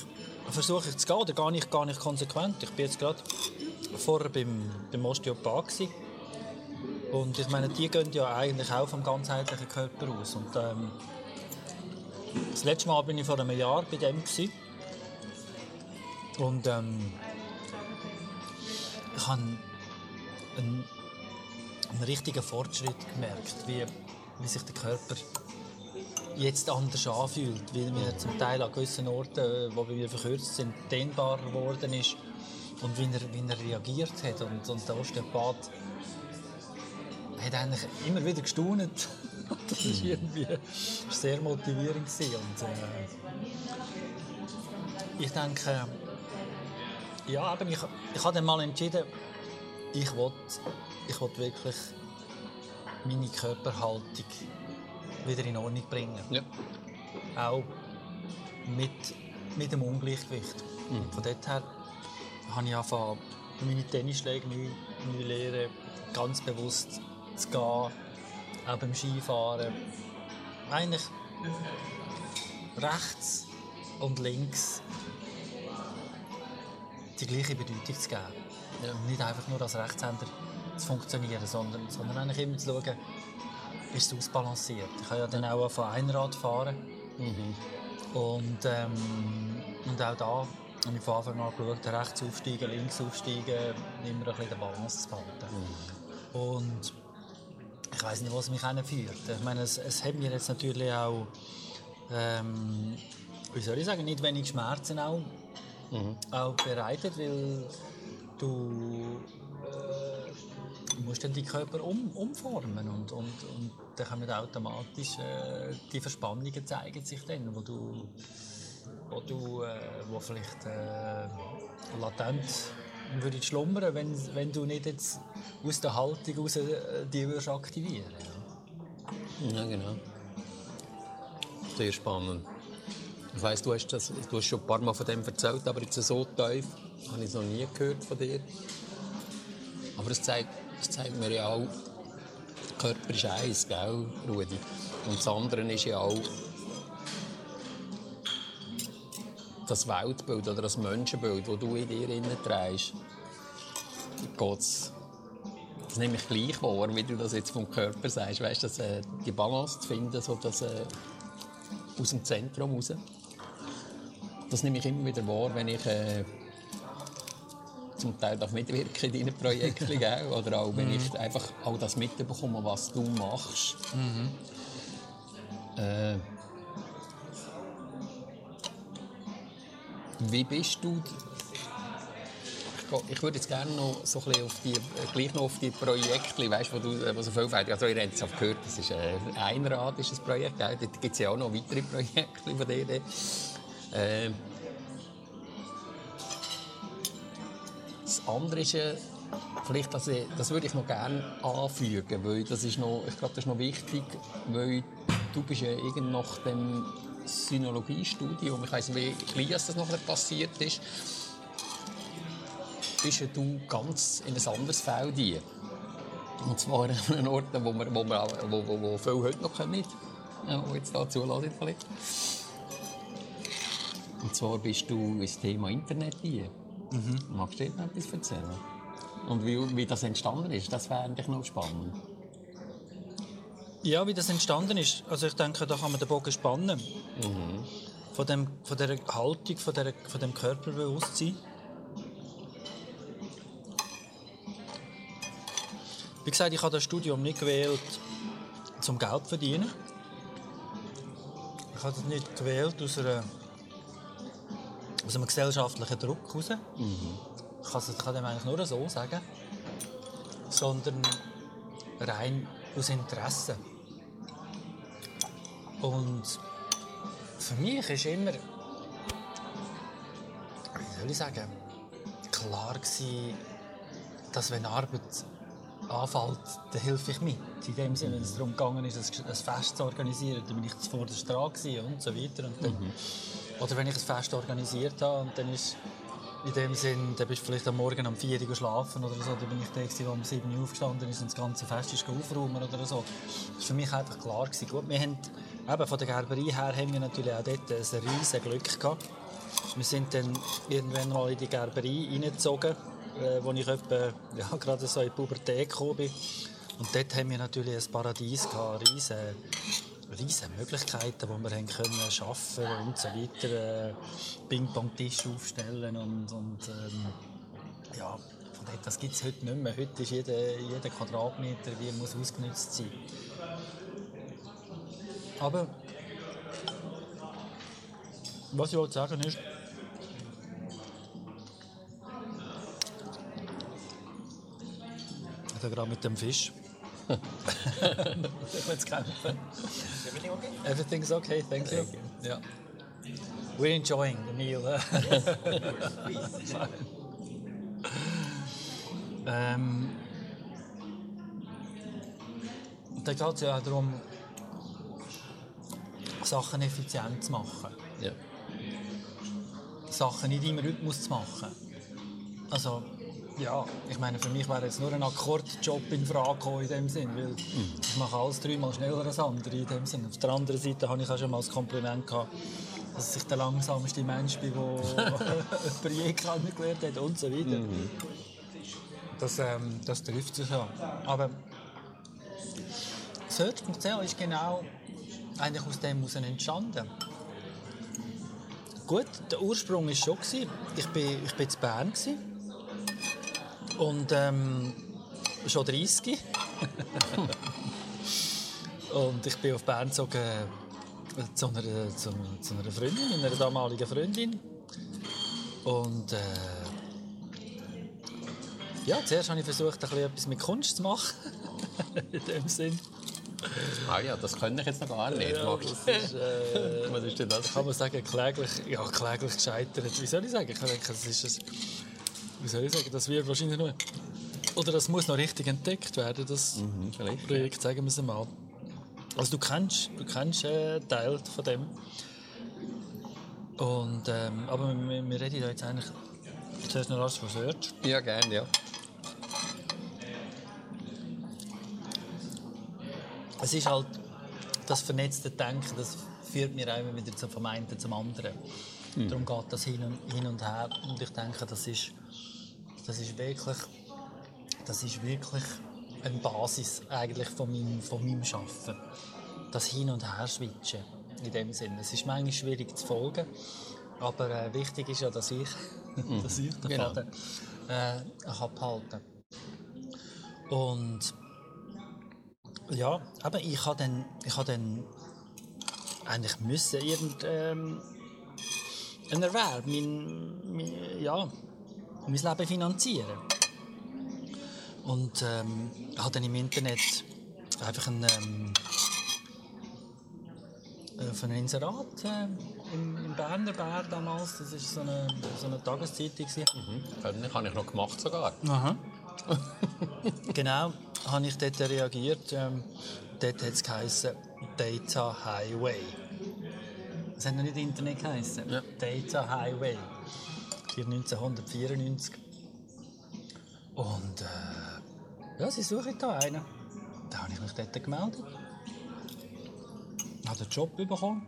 versuche ich zu gehen, da gehe ich gar nicht konsequent. Ich bin jetzt gerade vorher beim, beim Osteopath gewesen. und ich meine, die gehen ja eigentlich auch vom ganzheitlichen Körper aus. Und, ähm, das letzte Mal bin ich vor einem Jahr bei dem gewesen. Und ähm, ich habe einen, einen richtigen Fortschritt gemerkt, wie, wie sich der Körper jetzt anders anfühlt, wie er zum Teil an gewissen Orten, äh, wo wir verkürzt sind, dehnbarer geworden ist und wie er, wie er reagiert hat. Und, und der Osteopath hat eigentlich immer wieder gestaunt. Das war irgendwie sehr motivierend. Gewesen. Und, äh, ich denke, ja, eben, ich, ich habe dann mal entschieden, ich will, ich will wirklich meine Körperhaltung wieder in Ordnung bringen. Ja. Auch mit, mit dem Ungleichgewicht. Von dort her habe ich angefangen, meine Tennisschläge neu, neu lernen, ganz bewusst zu gehen, auch beim Skifahren. Eigentlich rechts und links die gleiche Bedeutung zu geben. Und nicht einfach nur als Rechtshänder zu funktionieren, sondern, sondern eigentlich immer zu schauen, ist es ausbalanciert. Ich habe ja dann auch von Einrad fahren. Und, ähm, und auch da habe ich von Anfang an geschaut, rechts aufsteigen, links aufsteigen, immer ein bisschen den Balance zu halten. Und ich weiß nicht, was mich hinführt. Ich meine, es, es hat mir jetzt natürlich auch, ähm, wie soll ich sagen, nicht wenig Schmerzen auch, auch bereitet, weil du äh, musst dann die Körper um, umformen und, und, und dann kommen automatisch äh, die Verspannungen zeigen sich dann, wo du, wo du äh, wo vielleicht äh, latent würde schlummern, wenn, wenn du nicht jetzt aus der Haltung raus äh, die würdest aktivieren. Ja, genau. Sehr spannend. Ich weiss, du hast, das, du hast schon ein paar Mal von dem erzählt, aber jetzt so tief habe ich es noch nie gehört von dir. Aber es zeigt, es zeigt mir ja auch, der Körper ist eins, gell, Rudi? Und das andere ist ja auch das Weltbild oder das Menschenbild, das du in dir trägst. Geht's das nehme ich gleich wahr, wie du das jetzt vom Körper sagst. Weißt, dass, äh, die Balance zu finden, so dass, äh, aus dem Zentrum raus. Das nehme ich immer wieder wahr, wenn ich äh, zum Teil darf mitwirken in deinen Projekten. Oder auch, wenn ich einfach all das mitbekomme, was du machst. Äh, wie bist du ich würde jetzt gerne noch so ein bisschen auf die, äh, gleich noch auf die Projekte, weißt, wo du, äh, was so vielfältig, also ihr habt es auch gehört, das ist äh, Einrad ist das Projekt, dort gibt es ja auch noch weitere Projekte von dir. Äh, das andere ist, äh, vielleicht, das, das würde ich noch gerne anfügen, weil das ist noch, ich glaube, das ist noch wichtig, weil du bist ja irgend nach dem Synologiestudium, ich weiß wie klein das noch passiert ist, bist ja du ganz in ein anderes Feld ein. Und zwar an einem Ort, wo, wir, wo, wir, wo, wo, wo viele heute noch können, die jetzt da zulassen vielleicht. Und zwar bist du ins Thema Internet ein. Mhm. Magst du dir noch etwas erzählen? Und wie, wie das entstanden ist, das wäre eigentlich noch spannend. Ja, wie das entstanden ist. Also ich denke, da kann man den Bogen spannen. Von, dem, von der Haltung, von, der, von dem Körperbewusstsein. Wie gesagt, ich habe das Studium nicht gewählt, zum Geld zu verdienen. Ich habe das nicht gewählt aus, einer, aus einem gesellschaftlichen Druck heraus. Ich kann kann dem eigentlich nur so sagen. Sondern rein aus Interesse. Und für mich ist immer, wie soll ich sagen, klar gewesen, dass wenn Arbeit anfällt, dann helfe ich mit. In dem Sinne, wenn es darum gegangen ist, ein Fest zu organisieren, dann bin ich zuvorderst dran gewesen und so weiter. Und dann, Oder wenn ich ein Fest organisiert habe und dann ist in dem Sinn, dann bist du vielleicht am Morgen um 4 Uhr schlafen oder so, dann bin ich der, der um 7 Uhr aufgestanden ist und das ganze Fest ist aufräumen oder so. Das war für mich einfach klar. Gewesen. Gut, wir haben, eben von der Gerberei her haben wir natürlich auch dort ein riesiges Glück gehabt. Wir sind dann irgendwann mal in die Gerberei reingezogen, äh, wo ich etwa, ja, gerade so in die Pubertät gekommen bin. Und dort haben wir natürlich ein Paradies gehabt, riesige, riesige Möglichkeiten, die wir haben können arbeiten und so weiter. Äh, Ping-Pong-Tisch aufstellen und, und ähm, ja, von dort, das gibt es heute nicht mehr. Heute ist jeder, jeder Quadratmeter wie muss ausgenutzt sein. Aber was ich wollte sagen ist, also gerade mit dem Fisch. ich will jetzt kämpfen. Everything okay? Everything's okay, thank you. Yeah. We're enjoying the meal. ähm, da geht es ja auch darum, Sachen effizient zu machen. Ja. Sachen in deinem Rhythmus zu machen. Also, ja, ich meine, für mich wäre jetzt nur ein Akkordjob in Frage gekommen in dem Sinn, weil ich mache alles dreimal schneller als andere in dem Sinn. Auf der anderen Seite habe ich auch schon mal das Kompliment gehabt, dass ich der langsamste Mensch bin, der je kennengelernt hat und so weiter. Das, ähm, das trifft sich ja. Aber Search.ch ist genau eigentlich aus dem heraus entstanden. Gut, der Ursprung war schon. Ich bin, ich bin in Bern. gewesen. Und ähm, schon 30. Und ich bin auf Bern gezogen äh, zu einer, zu, zu einer Freundin, einer damaligen Freundin. Und äh, ja, zuerst habe ich versucht, ein bisschen etwas mit Kunst zu machen. In dem Sinn. Ah ja, das könnte ich jetzt noch gar nicht. Ja, ist, äh, Was ist denn das? kann man sagen, kläglich, ja, kläglich gescheitert. Wie soll ich sagen? Ich denke, das ist es. Wie soll ich sagen? Das wird wahrscheinlich nur. Oder das muss noch richtig entdeckt werden, das Mhm. Projekt, sagen wir es mal. Also du kennst, du kennst äh, Teil von dem. Und, ähm, aber wir, wir reden ja jetzt eigentlich zuerst noch alles von Search. Ja, gerne, ja. Es ist halt das vernetzte Denken, das führt mir auch immer wieder zum- einen zum anderen. Darum geht das hin und, hin und her. Und ich denke, das ist, das ist wirklich, das ist wirklich eine Basis eigentlich von meinem, von meinem Arbeiten. Das Hin- und Her-Switchen in dem Sinne. Es ist manchmal schwierig zu folgen, aber äh, wichtig ist ja, dass ich, dass ich den genau. Faden äh, kann behalten Und ja, aber ich habe dann, ich habe dann eigentlich müssen irgend ähm, Erwerb, mein, mein, ja, mein Leben finanzieren. Und ähm, habe dann im Internet einfach ein, ähm, äh, von einem Inserat äh, im, im Berner Bär damals, das war so eine, so eine Tageszeitung. gewesen. Könnte, habe ich noch gemacht sogar. Aha. genau, habe ich dort reagiert. Ähm, dort hat es geheißen Data Highway. Das hat noch nicht Internet geheißen. Ja. Data Highway. Hier 1994. Und äh, ja, sie suchen da einen. Da habe ich mich dort gemeldet. Habe den Job bekommen.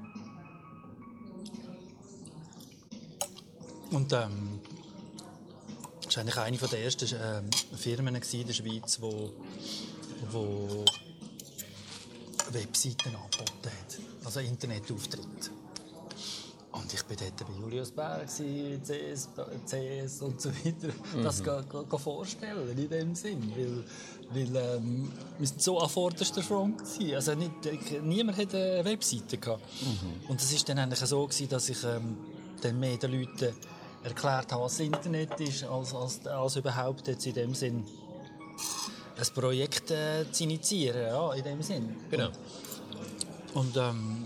Und ähm, das war eigentlich eine der ersten ähm, Firmen in der Schweiz, wo, wo Webseiten angeboten hat. Also Internetauftritt. Und ich war dort bei Julius Berg, CS, CS und so weiter. Das go, go, go vorstellen in dem Sinn. Weil, weil ähm, wir sind so an vorderster Front gewesen. Also nicht, niemand hatte eine Webseite gehabt. Und es war dann eigentlich so, gewesen, dass ich ähm, dann mehr den Leuten erklärt habe, was das Internet ist, als, als, als überhaupt jetzt in dem Sinn ein Projekt äh, zu initiieren. Ja, in dem Sinn. Genau. Und ähm,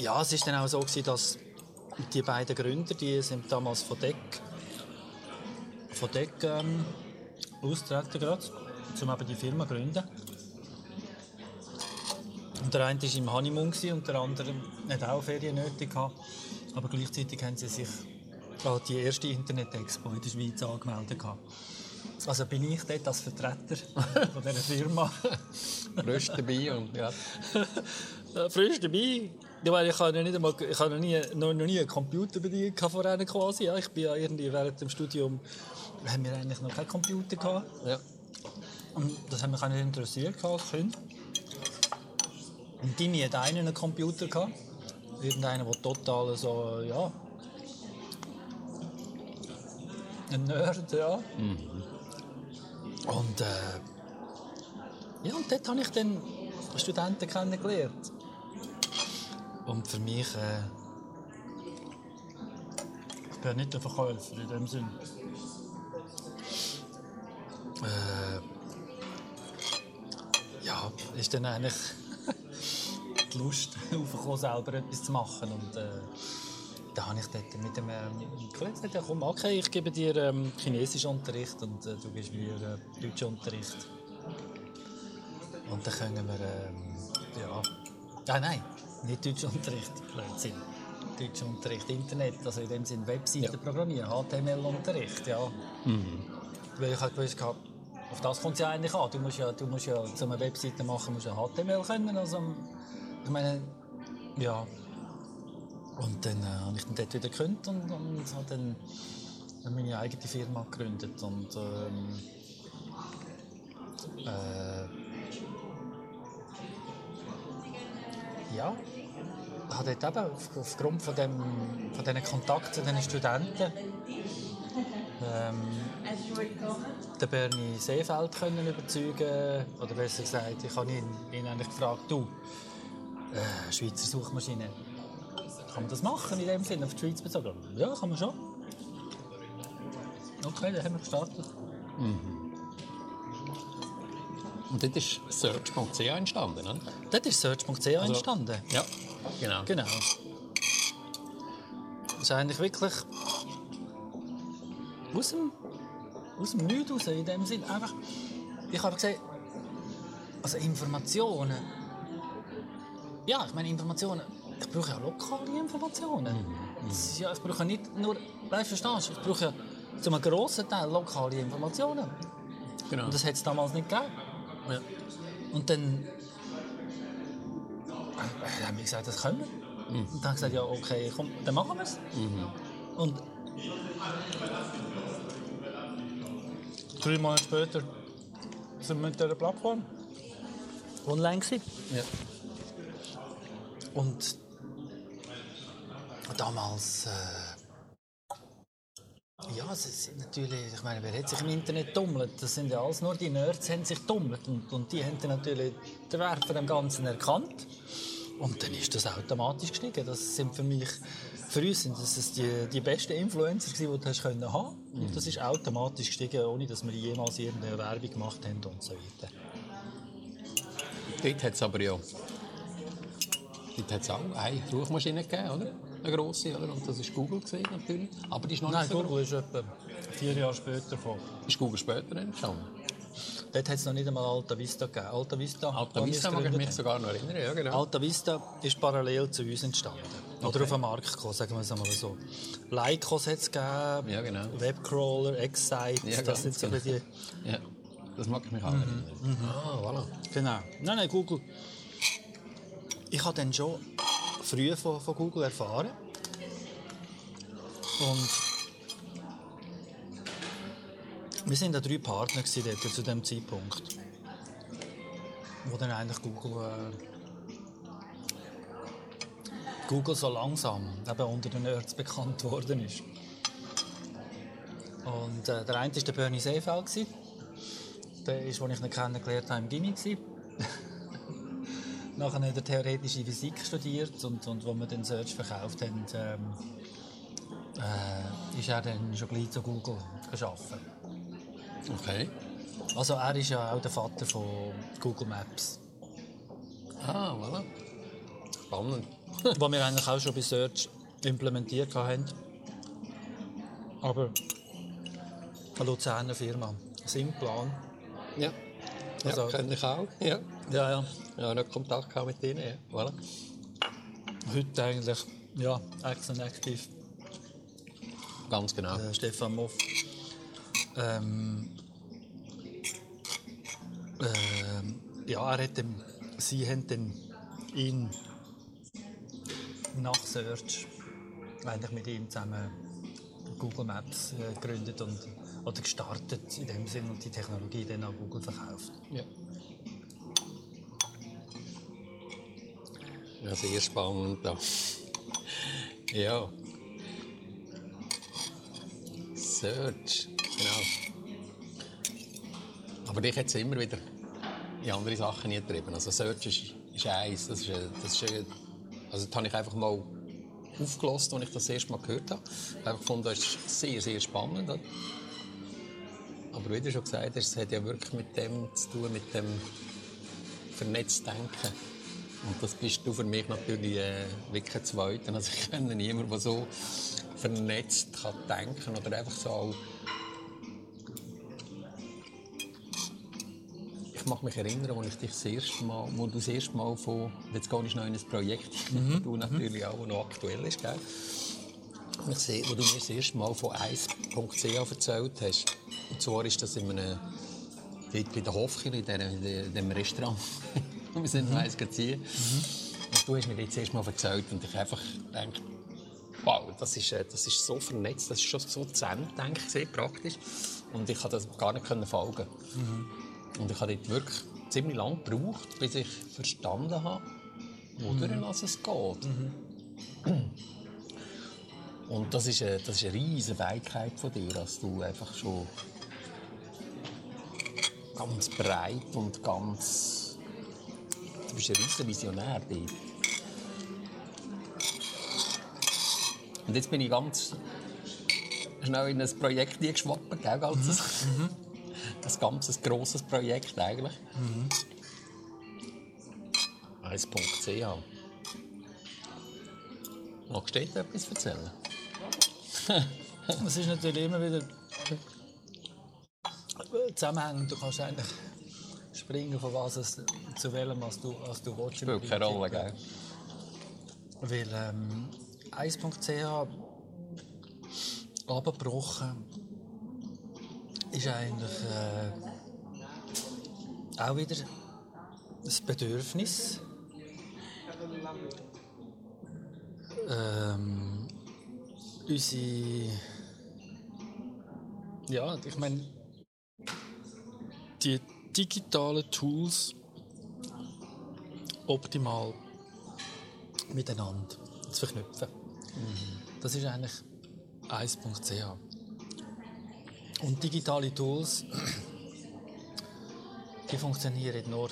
ja, es war dann auch so, gewesen, dass die beiden Gründer, die sind damals von Deck, von Deck ähm, austreten gerade, um eben die Firma zu gründen. Und der eine war im Honeymoon und der andere hat auch Ferien nötig gehabt. Aber gleichzeitig haben sie sich an die erste Internet-Expo in der Schweiz angemeldet. gehabt. Also bin ich dort als Vertreter von dieser Firma. Frisch dabei und ja. Frisch dabei. Ich meine, ich habe noch, nicht einmal, ich habe noch, nie, noch, noch nie einen Computer bedient gehabt vorher quasi. Ja, ich bin ja irgendwie während dem Studium haben wir eigentlich noch keinen Computer gehabt. ja. Und das hat mich auch nicht interessiert als Kind. Und Timmy hat einen einen Computer gehabt. Irgendeiner, der total so, ja... Ein Nerd, ja. Und äh, ja, und dort habe ich dann Studenten kennengelernt. Und für mich, äh, ich bin nicht der Verkäufer in dem Sinn. Äh, ja, ist dann eigentlich die Lust aufgekommen, selber etwas zu machen. Und äh, da habe ich dort mit dem ähm, Kollegen gesagt, komm, okay, ich gebe dir ähm, Chinesischunterricht und äh, du gibst mir äh, Deutschunterricht. Und dann können wir, ähm, ja, ah, nein, nicht Deutschunterricht, Blödsinn. Deutschunterricht, Internet, also in dem Sinne Webseiten Ja. programmieren, HTML-Unterricht, ja. Weil ich halt gewusst habe, auf das kommt es ja eigentlich an. Du musst ja, du musst ja zu einer Webseite machen, musst ja HTML können. Also, ich meine, ja. Und dann äh, habe ich dann dort wieder gekündigt und, und habe dann meine eigene Firma gegründet. Und ähm, äh, ja, habe dort eben auf, aufgrund von, dem, von diesen Kontakten zu diesen Studenten ähm, den Bernie Seefeld können überzeugen Oder besser gesagt, ich habe ihn, ihn eigentlich gefragt, du, äh, Schweizer Suchmaschine, kann man das machen in dem Sinne, auf die Schweiz bezogen? Ja, kann man schon. Okay, dann haben wir gestartet. Und dort ist Search.ch entstanden, oder? Dort ist Search.ch entstanden. Ja, genau. Genau. Das ist eigentlich wirklich aus dem, aus dem Nichts raus, in dem Sinn. Einfach, ich habe gesehen, also Informationen. Ja, ich meine Informationen. Ich brauche ja lokale Informationen. Das ist ja, ich brauche nicht nur, weißt du, verstehst? Ich brauche ja zu einem grossen Teil lokale Informationen. genau. Und das hat es damals nicht gegeben. ja. Und dann äh, haben wir gesagt, das können wir. Und dann gesagt, ja, okay, komm, dann machen wir es. Und drei Monate später sind wir mit dieser Plattform online gewesen. ja. Und damals, äh, ja, es sind natürlich, ich meine, wer hat sich im Internet dummelt? Das sind ja alles nur die Nerds, haben sich dummelt. Und, und die haben dann natürlich den Wert von dem Ganzen erkannt. Und dann ist das automatisch gestiegen. Das sind für mich, für uns sind das die, die besten Influencer gewesen, die du hast können haben. Und das ist automatisch gestiegen, ohne dass wir jemals irgendeine Werbung gemacht haben und so weiter. Dort hat es aber ja. Dort hat es auch eine Suchmaschine gegeben, oder? Eine grosse, oder? Und das war Google gewesen, natürlich. Aber die ist noch Nein, nicht so Google ist etwa vier Jahre später gekommen. Ist Google später entstanden? Dort hat es noch nicht einmal Alta Vista gegeben. Alta Vista, Alta Vista mag ich mich sogar noch erinnern, ja genau. Alta Vista ist parallel zu uns entstanden. Oder Okay. auf den Markt gekommen, sagen wir es einmal so. Lycos hat es gegeben, Ja, genau. Webcrawler, X-Sites, Ja, das sind so genau. die... Ja, das mag ich mich auch erinnern. Ah, voilà. Genau. Nein, nein, Google. Ich habe dann schon früh von, von Google erfahren. Und wir waren da drei Partner dort, zu dem Zeitpunkt. Wo dann eigentlich Google, äh, Google so langsam eben unter den Nerds bekannt worden ist. Und äh, der eine war der Bernie Seefeld. Der ist, als ich ihn kennengelernt habe, im Gimmi. gewesen. Nachher hat er theoretische Physik studiert und, und wo wir den Search verkauft haben, ähm, äh, ist er dann schon gleich zu Google gearbeitet. Okay. Also er ist ja auch der Vater von Google Maps, Ah, voilà. Spannend. wo wir eigentlich auch schon bei Search implementiert haben. Aber eine Luzerner Firma, Simplan. Ja. Ja, Also- kenne ich auch. Ja. Ja, ja. Ja, noch Kontakt mit ihnen, ja. Voilà. Heute eigentlich, ja, Action Active. Ganz genau. äh, Stefan Moff. Ähm, ähm, ja, er hat dem, sie haben dann ihn nach Search eigentlich mit ihm zusammen Google Maps äh, gegründet und oder gestartet in dem Sinn und die Technologie dann an Google verkauft. Ja. Ja, sehr spannend. Da. Ja. Search, genau. Aber dich hat es immer wieder in andere Sachen getrieben. Also Search ist, ist eins. Das ist, das ist, also das habe ich einfach mal aufgelost, als ich das erste Mal gehört habe. Ich gefunden, das sehr, sehr spannend. Aber wie du schon gesagt hast, es hat ja wirklich mit dem zu tun, mit dem vernetzten Denken. Und das bist du für mich natürlich äh, wirklich ein. Also ich kenne niemanden, der so vernetzt kann denken oder einfach so Ich mag mich erinnern, als ich dich das erste Mal, wo du das erste Mal von, jetzt gehe ich noch in ein Projekt, das du natürlich auch noch aktuell ist, gell? Ich sehe, wo du mir das erste Mal von 1.ch erzählt hast. Und zwar ist das in einem, dort bei der Hofkirche, in, in, dem Restaurant. wir sind mhm. eins ziehen. Und du hast mir das erste Mal erzählt und ich einfach gedacht, wow, das ist, äh, das ist so vernetzt, das ist schon so zusammen, denke ich, sehr praktisch. Und ich konnte das gar nicht können folgen. Und ich habe dort wirklich ziemlich lange gebraucht, bis ich verstanden habe, worin mhm. es geht. Und das ist eine, das ist eine riesige Fähigkeit von dir, dass du einfach schon ganz breit und ganz... Du bist ein riesiger Visionär dort. Und jetzt bin ich ganz schnell in ein Projekt geschwappt, gell, Ein ganzes grosses Projekt eigentlich. 1.ch. Magst du dir etwas erzählen? Es ist natürlich immer wieder zusammenhängend. Du kannst eigentlich springen von was es zu wählen, was du, was du willst. Spielt keine Rolle, gell? Weil ähm, 1.ch abgebrochen ist eigentlich äh, auch wieder das Bedürfnis. Ähm, unsere. Ja, ich meine, die digitalen Tools optimal miteinander zu verknüpfen. Das ist eigentlich 1.ch. Und digitale Tools, die funktionieren nur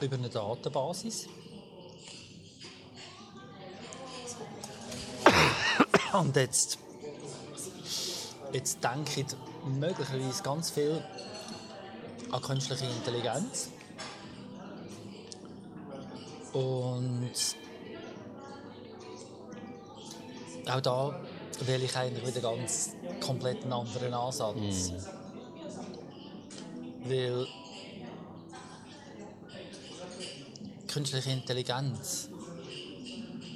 über eine Datenbasis. Und jetzt, jetzt ich möglicherweise ganz viel an künstliche Intelligenz. Und auch da wähle ich eigentlich wieder ganz komplett einen anderen Ansatz. Weil künstliche Intelligenz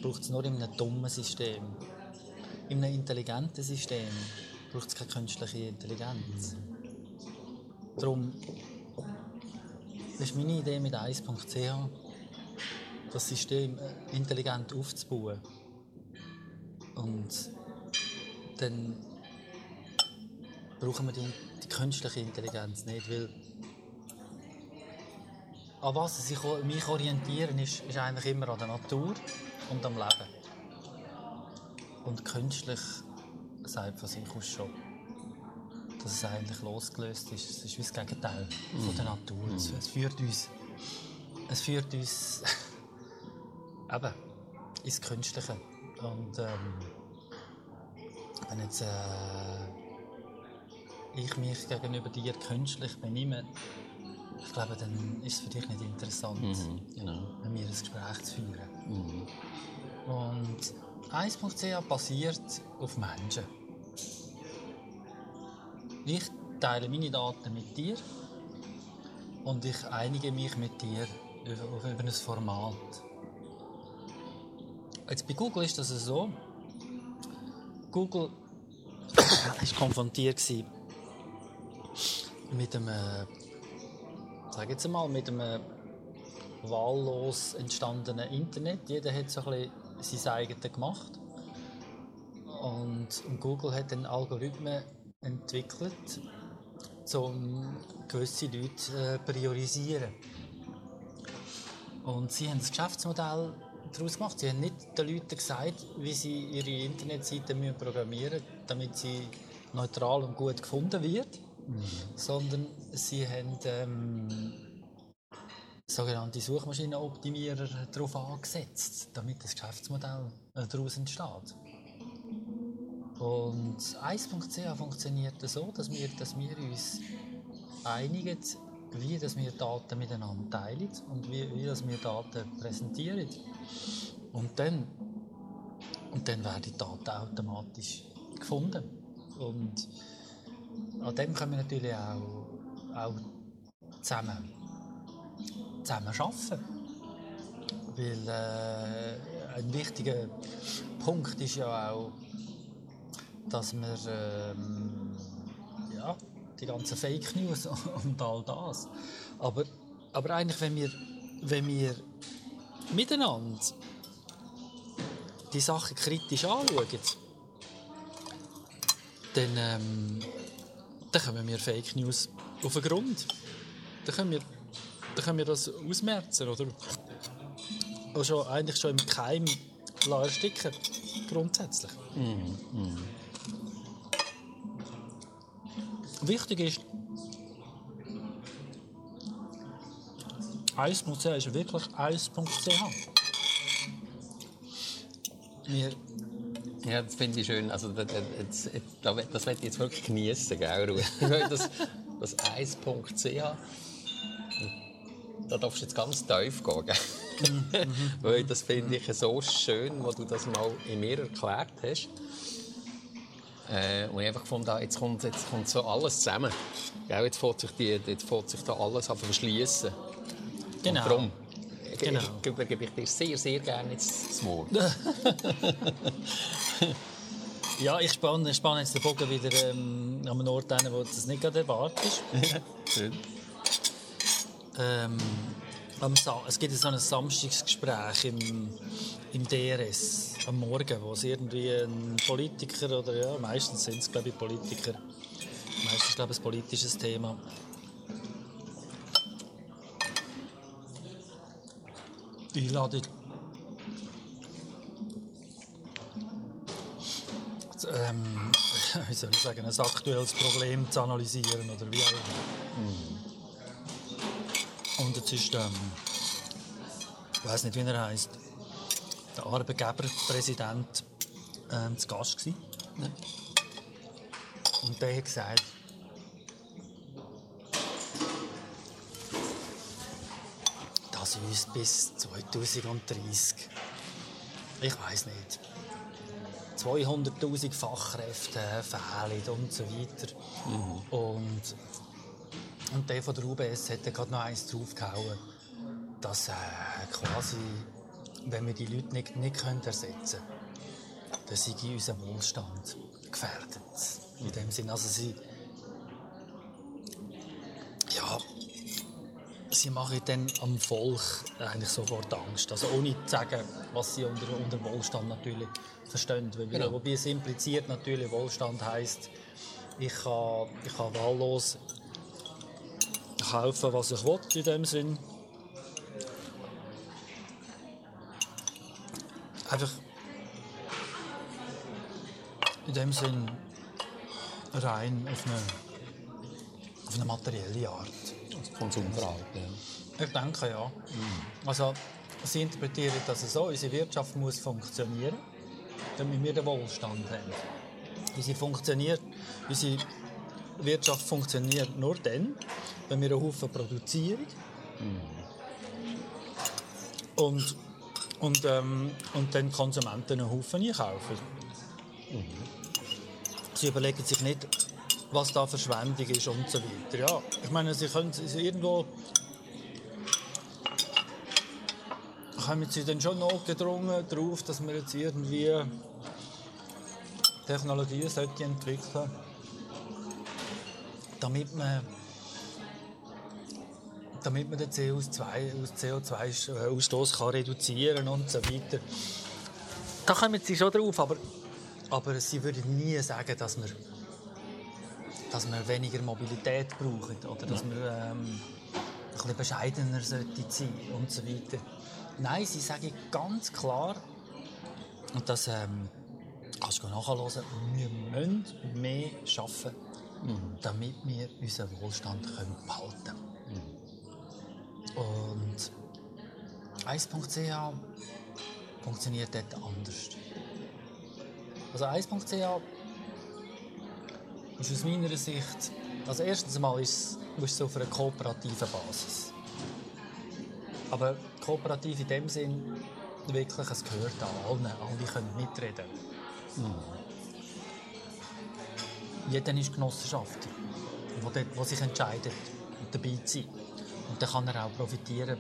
braucht es nur in einem dummen System. In einem intelligenten System braucht es keine künstliche Intelligenz. Darum ist meine Idee mit 1.ch, das System intelligent aufzubauen. Und dann brauchen wir die, die künstliche Intelligenz nicht, weil an was sich mich orientieren ist, ist eigentlich immer an der Natur und am Leben. Und künstlich sagt von sich aus schon, dass es eigentlich losgelöst ist. Es ist wie das Gegenteil von der Natur. Es, es führt uns, es führt uns eben ins Künstliche. Und ähm, wenn jetzt äh, ich mich gegenüber dir künstlich benehme, ich glaube, dann ist es für dich nicht interessant, Genau. mit mir ein Gespräch zu führen. Und 1.ch basiert auf Menschen. Ich teile meine Daten mit dir und ich einige mich mit dir über, über ein Format. Jetzt bei Google ist das so. Google war konfrontiert mit einem, sag jetzt mal, mit einem wahllos entstandenen Internet. Jeder hat so ein bisschen sein eigenes gemacht. Und, und Google hat dann Algorithmen entwickelt, um gewisse Leute äh, priorisieren. Und sie haben das Geschäftsmodell daraus gemacht. Sie haben nicht den Leuten gesagt, wie sie ihre Internetseite müssen programmieren müssen, damit sie neutral und gut gefunden wird, sondern sie haben ähm, sogenannte Suchmaschinenoptimierer darauf angesetzt, damit das Geschäftsmodell äh, daraus entsteht. Und 1.ch funktioniert so, dass wir, dass wir uns einigen, wie dass wir Daten miteinander teilen und wie, wie dass wir Daten präsentieren. Und dann, und dann werden die Daten automatisch gefunden. Und an dem können wir natürlich auch, auch zusammen, zusammen arbeiten. Weil äh, ein wichtiger Punkt ist ja auch, dass wir ähm, ja, die ganzen Fake News und all das. Aber, aber eigentlich, wenn wir, wenn wir miteinander die Sachen kritisch anschauen, dann, ähm, dann kommen wir Fake News auf den Grund. Dann können wir, dann können wir das ausmerzen, oder? Schon, eigentlich schon im Keim ersticken. Grundsätzlich. Wichtig ist, 1.ch ist wirklich 1.ch. Wir Ja, das finde ich schön. Also, das, das, das, das werde ich jetzt wirklich genießen, gell, das, das 1.ch, da darfst du jetzt ganz tief gehen, gell? Weil das finde ich so schön, wo du das mal in mir erklärt hast. Äh, und ich einfach habe, jetzt kommt, jetzt kommt so alles zusammen. Gell? Jetzt fängt sich, die, jetzt fängt sich da alles an verschließen. Genau. Und darum Genau. ich, ich, gebe ich dir sehr, sehr gerne jetzt das Wort. Ja, ich spanne, spanne jetzt den Bogen wieder ähm, an einen Ort hin, wo du das nicht gerade erwartest. Schön. Ähm, am Sa es gibt so ein Samstagsgespräch im, im DRS am Morgen, wo es irgendwie ein Politiker oder ja, meistens sind es glaube ich Politiker, meistens glaube ich ein politisches Thema. Einladung. Ähm, wie soll ich sagen, ein aktuelles Problem zu analysieren oder wie auch immer. Und jetzt ist, ähm, ich weiß nicht, wie er heißt, der Arbeitgeberpräsident ähm, zu Gast gewesen. Und der hat gesagt, dass uns bis 2030, ich weiß nicht, 200.000 Fachkräfte fehlen und so weiter. Und und der von der UBS hat gerade noch eins draufgehauen, dass äh, quasi, wenn wir die Leute nicht, nicht können ersetzen können, dann sei unser Wohlstand gefährdet. In dem Sinn, also sie, ja, sie machen dann am Volk eigentlich sofort Angst. Also ohne zu sagen, was sie unter, unter Wohlstand natürlich verstehen. Weil, Genau. Wobei es impliziert natürlich, Wohlstand heisst, ich kann, ich kann wahllos kaufen, was ich will, in dem Sinn. Einfach in dem Sinn rein auf eine, auf eine materielle Art. Das Konsumverhalten. Ja. Ich denke ja. Also, sie interpretieren das so, unsere Wirtschaft muss funktionieren, damit wir den Wohlstand haben. Unsere, funktioniert, unsere Wirtschaft funktioniert nur dann, wenn wir einen Haufen produzieren. Und, und, ähm, und dann Konsumenten einen Haufen einkaufen. Sie überlegen sich nicht, was da Verschwendung ist und so weiter. Ja, ich meine, sie können sie irgendwo kommen sie dann schon notgedrungen darauf, dass wir jetzt irgendwie Technologien sollte entwickeln, damit man damit man den CO2-Ausstoß kann reduzieren und so weiter. Da kommen sie schon drauf, aber, aber sie würden nie sagen, dass wir, dass wir weniger Mobilität brauchen oder dass wir ähm, ein bisschen bescheidener sollten sein und so weiter. Nein, sie sagen ganz klar, und das ähm, kannst du nachhören, wir müssen mehr arbeiten, damit wir unseren Wohlstand können behalten können. Und 1.ch funktioniert dort anders. Also 1.ch ist aus meiner Sicht, also erstens einmal ist es- auf einer kooperativen Basis. Aber kooperativ in dem Sinn, wirklich, es gehört an allen, alle können mitreden. Jeder ist Genossenschaft, wo, dort, wo sich entscheidet, dabei zu sein. Und dann kann er auch profitieren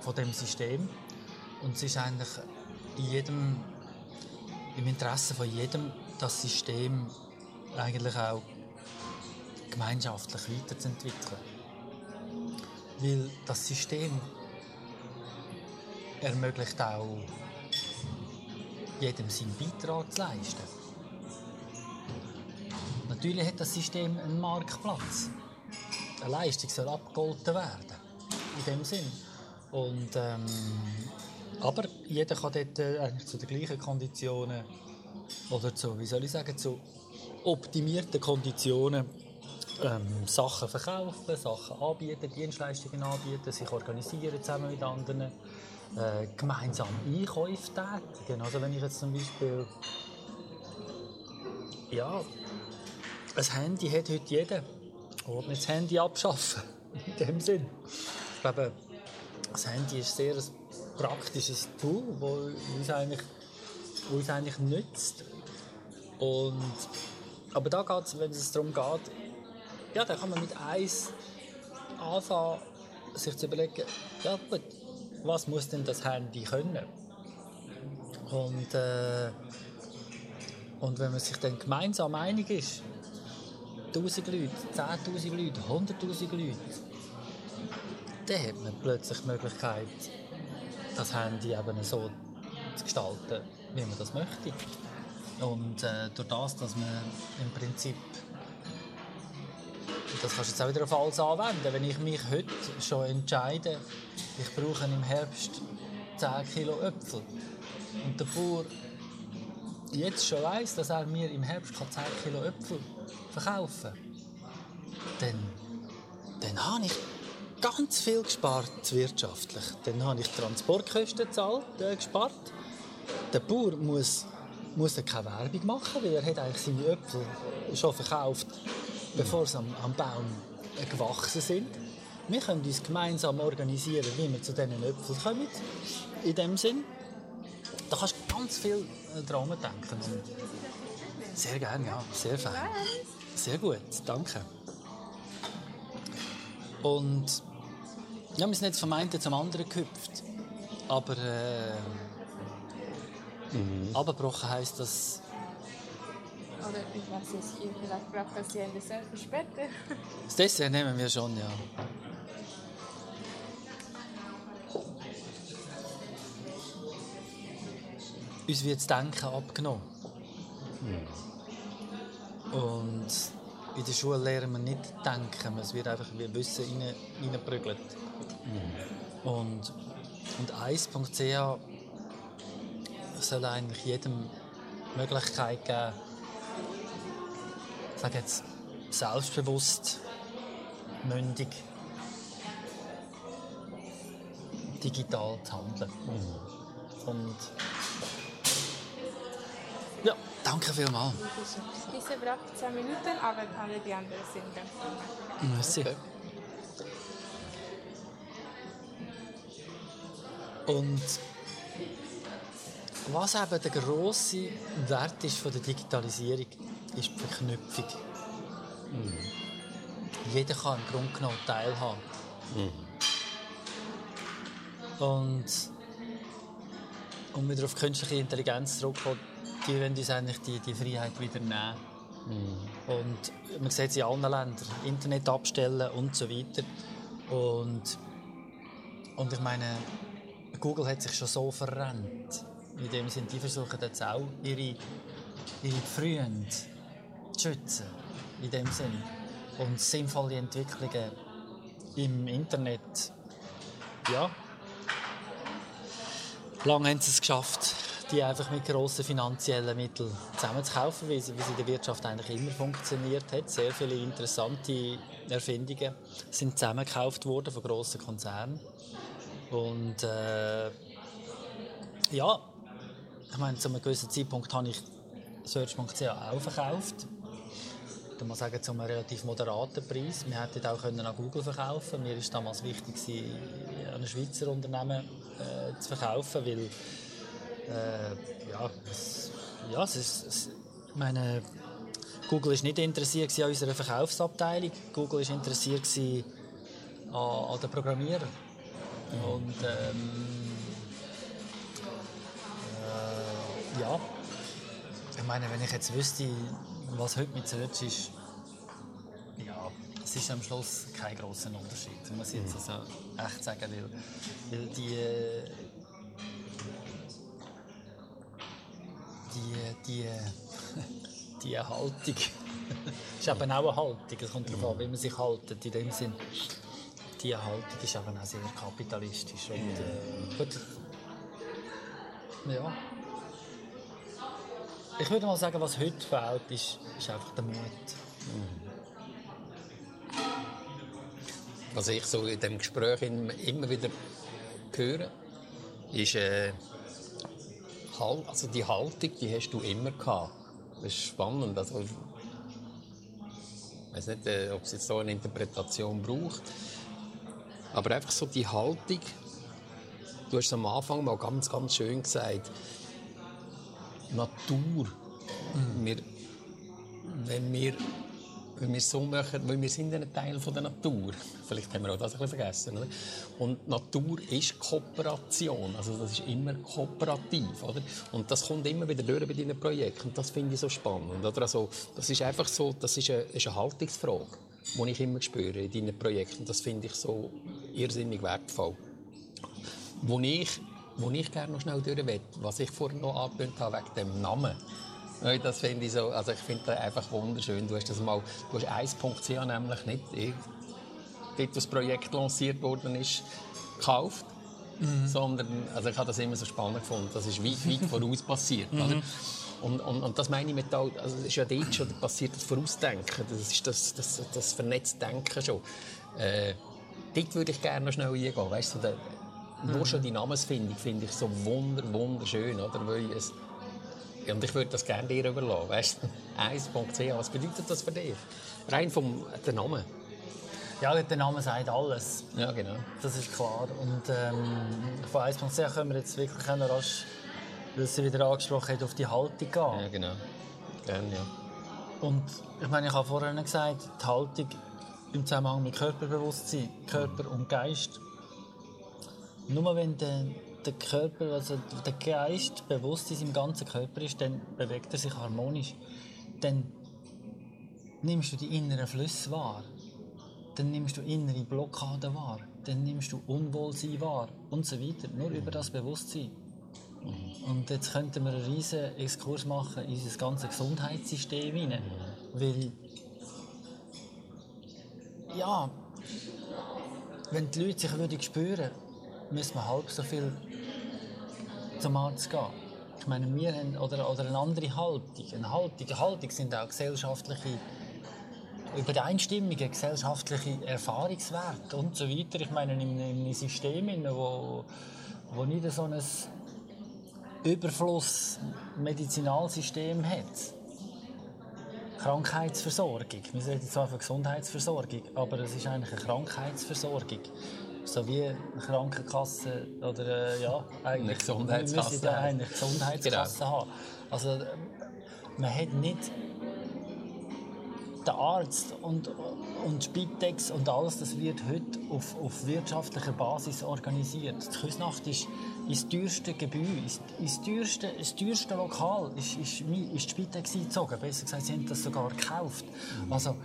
von dem System. Und es ist eigentlich in jedem, im Interesse von jedem, das System eigentlich auch gemeinschaftlich weiterzuentwickeln. Weil das System ermöglicht auch jedem seinen Beitrag zu leisten. Natürlich hat das System einen Marktplatz. Eine Leistung soll abgegolten werden. In dem Sinn. Und, ähm, aber jeder kann dort äh, eigentlich zu den gleichen Konditionen oder zu, wie soll ich sagen, zu optimierten Konditionen ähm, Sachen verkaufen, Sachen anbieten, Dienstleistungen anbieten, sich organisieren zusammen mit anderen, äh, gemeinsam Einkäufe tätigen. Also wenn ich jetzt zum Beispiel ja, ein Handy hat heute jeder. Oder nicht das Handy abschaffen. In dem Sinn. Ich glaube, das Handy ist sehr ein praktisches Tool, das uns eigentlich, wo uns eigentlich nützt. Und, aber da geht es, wenn es darum geht, ja, da kann man mit eins anfangen, sich zu überlegen, ja gut, was muss denn das Handy können? Und, äh, und wenn man sich dann gemeinsam einig ist, 1000 Leute, 10.000 Leute, 100.000 Leute, dann hat man plötzlich die Möglichkeit, das Handy eben so zu gestalten, wie man das möchte. Und äh, durch das, dass man im Prinzip das kannst du jetzt auch wieder auf alles anwenden. Wenn ich mich heute schon entscheide, ich brauche im Herbst 10 Kilo Äpfel und der Bauer jetzt schon weiss, dass er mir im Herbst 10 Kilo Äpfel verkaufen kann, dann, dann habe ich ganz viel gespart wirtschaftlich. Dann habe ich Transportkosten gezahlt, äh, gespart. Der Bauer muss, muss keine Werbung machen, weil er hat eigentlich seine Äpfel schon verkauft, bevor sie am, am Baum äh, gewachsen sind. Wir können uns gemeinsam organisieren, wie wir zu diesen Äpfeln kommen. In dem Sinn. Da kannst du ganz viel äh, dran denken. Sehr gerne, ja. Sehr fein. Sehr gut, danke. Und ja, wir sind jetzt vom einen zum anderen gehüpft. Aber äh, abgebrochen heisst das, Oder ich weiß nicht, vielleicht braucht das ja ein Dessert für später. das Dessert nehmen wir schon, ja. Uns wird das Denken abgenommen. Und in der Schule lernen wir nicht denken, es wird einfach wie Wissen rein, reingeprügelt. Und, und 1.ch soll eigentlich jedem Möglichkeit geben, ich sage jetzt, selbstbewusst, mündig, digital zu handeln. Und ja, danke vielmals. Diese braucht 10 Minuten, aber alle die anderen sind ganz normal. Merci. Und was eben der grosse Wert ist von der Digitalisierung, ist die Verknüpfung. Jeder kann im Grunde genommen teilhaben. Und um wieder auf künstliche Intelligenz zurückzukommen, die wollen uns eigentlich die, die Freiheit wieder nehmen. Und man sieht es in allen Ländern, Internet abstellen und so weiter. Und, und ich meine, Google hat sich schon so verrennt. In dem Sinne, die versuchen jetzt auch ihre, ihre Freunde zu schützen. In dem Sinn. Und sinnvolle Entwicklungen im Internet, ja. Lange haben sie es geschafft, die einfach mit grossen finanziellen Mitteln zusammenzukaufen, wie sie, wie sie in der Wirtschaft eigentlich immer funktioniert hat. Sehr viele interessante Erfindungen sind zusammengekauft worden von grossen Konzernen. Und äh, ja, ich meine, zu einem gewissen Zeitpunkt habe ich Search.ch auch verkauft. Ich muss sagen, zu einem relativ moderaten Preis. Wir hätten auch an Google verkaufen Mir war damals wichtig, an ein Schweizer Unternehmen äh, zu verkaufen, weil äh, ja, es, ja, es ist, es, ich meine, Google ist nicht interessiert an unserer Verkaufsabteilung. Google ist interessiert an, an den Programmierern. Und ähm, äh, ja, ich meine, wenn ich jetzt wüsste, was heute mit Search ist, ja, es ist am Schluss kein großer Unterschied, muss ich jetzt also echt sagen, weil, weil die, die, die, die Haltung ist eben auch eine Haltung. Es kommt darauf an, wie man sich haltet. In dem Sinn, die Haltung ist eben auch sehr kapitalistisch. Und, äh, gut, ja. ich würde mal sagen, was heute fehlt, ist, ist einfach der Mut. Was ich so in dem Gespräch im- immer wieder höre, ist äh, also die Haltung, die hast du immer gehabt. Das ist spannend. Also, ich weiß nicht, äh, ob es jetzt so eine Interpretation braucht, aber einfach so die Haltung. Du hast am Anfang mal ganz, ganz schön gesagt. Natur. Wir, wenn wir wenn wir es so machen, weil wir sind ein Teil von der Natur. Vielleicht haben wir auch das ein bisschen vergessen. Oder? Und Natur ist Kooperation, also das ist immer kooperativ. Oder? Und das kommt immer wieder durch bei deinen Projekten und das finde ich so spannend. Oder? Also, das ist einfach so, das ist eine, ist eine Haltungsfrage, die ich immer spüre in deinen Projekten. Das finde ich so irrsinnig wertvoll. Wo ich, wo ich gerne noch schnell durch will, was ich vorhin noch angetönt habe wegen dem Namen. Ja, Das finde ich so, also ich finde das einfach wunderschön. Du hast das mal, du hast 1.ch nämlich nicht, ich, dort das Projekt lanciert worden ist, gekauft. Sondern, also ich habe das immer so spannend gefunden. Das ist weit, weit voraus passiert. Oder? Und, und, und das meine ich mit, all- also es ist ja dort schon passiert, das Vorausdenken. Das ist das, das, das vernetzte Denken schon. Äh, dort würde ich gerne noch schnell eingehen. Weißt du, der, nur schon die Namensfindung finde ich so wunder, wunderschön. Oder? Weil es, ja, und ich würde das gerne dir überlassen. Weißt du? 1.ch, was bedeutet das für dich? Rein vom der Name. Ja, der Name sagt alles. Ja, genau. Das ist klar. Und ähm, von 1.10 können wir jetzt wirklich noch rasch, weil sie wieder angesprochen hat, auf die Haltung gehen. Ja, genau. Gerne, ja. Und ich meine, ich habe vorhin gesagt, die Haltung im Zusammenhang mit Körperbewusstsein, Körper und Geist. Nur wenn der, der Körper, also der Geist bewusst in seinem ganzen Körper ist, dann bewegt er sich harmonisch. Dann nimmst du die inneren Flüsse wahr. Dann nimmst du innere Blockaden wahr. Dann nimmst du Unwohlsein wahr und so weiter. Nur über das Bewusstsein. Und jetzt könnten wir einen riesen Exkurs machen in unser ganzes Gesundheitssystem hinein. Weil, ja, wenn die Leute sich würden spüren müssen wir halb so viel zum Arzt gehen. Ich meine, wir haben, oder, oder eine andere Haltung. Eine Haltung, eine Haltung sind auch gesellschaftliche Übereinstimmungen, gesellschaftliche Erfahrungswerte und so weiter. Ich meine, in einem System, in wo, wo nicht so ein Überfluss Medizinalsystem hat. Krankheitsversorgung. Wir reden zwar von Gesundheitsversorgung, aber es ist eigentlich eine Krankheitsversorgung. So wie eine Krankenkasse oder äh, ja, eigentlich. Eine Gesundheitskasse ja haben. eigentlich Gesundheitskasse haben. Also man hat nicht der Arzt und, und Spitex und alles, das wird heute auf, auf wirtschaftlicher Basis organisiert. Die Küsnacht ist, ist das teuerste Gebäude, ist, ist das, teuerste, das teuerste Lokal, ist, ist, ist die Spitex eingezogen. Besser gesagt, sie haben das sogar gekauft. Also,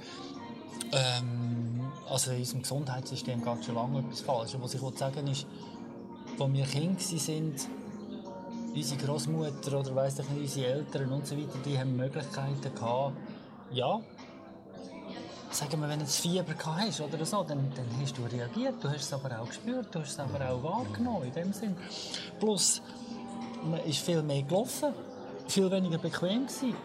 ähm, also in unserem Gesundheitssystem geht schon lange etwas falsch. Was ich sagen ist, als wir Kinder waren, unsere Großmutter oder weiss ich nicht, unsere Eltern und so weiter, die haben Möglichkeiten gehabt, ja, sagen wir, wenn du das Fieber hast oder so, dann, dann hast du reagiert, du hast es aber auch gespürt, du hast es aber auch wahrgenommen in dem Sinn. Plus, man ist viel mehr gelaufen, viel weniger bequem gewesen.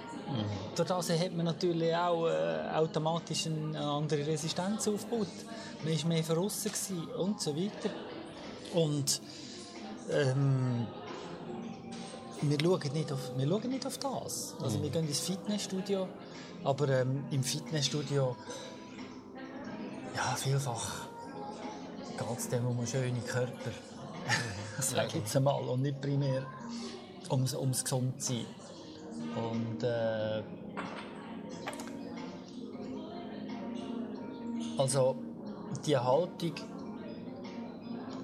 Durch das hat man natürlich auch äh, automatisch eine andere Resistenz aufgebaut. Man war mehr verrissen und so weiter. Und ähm, wir schauen nicht auf, wir schauen nicht auf das. Also wir gehen ins Fitnessstudio, aber ähm, im Fitnessstudio ja, vielfach geht es dem um einen schönen Körper. Sag ich jetzt einmal. Und nicht primär ums, ums Gesundsein. Und äh, also die Haltung,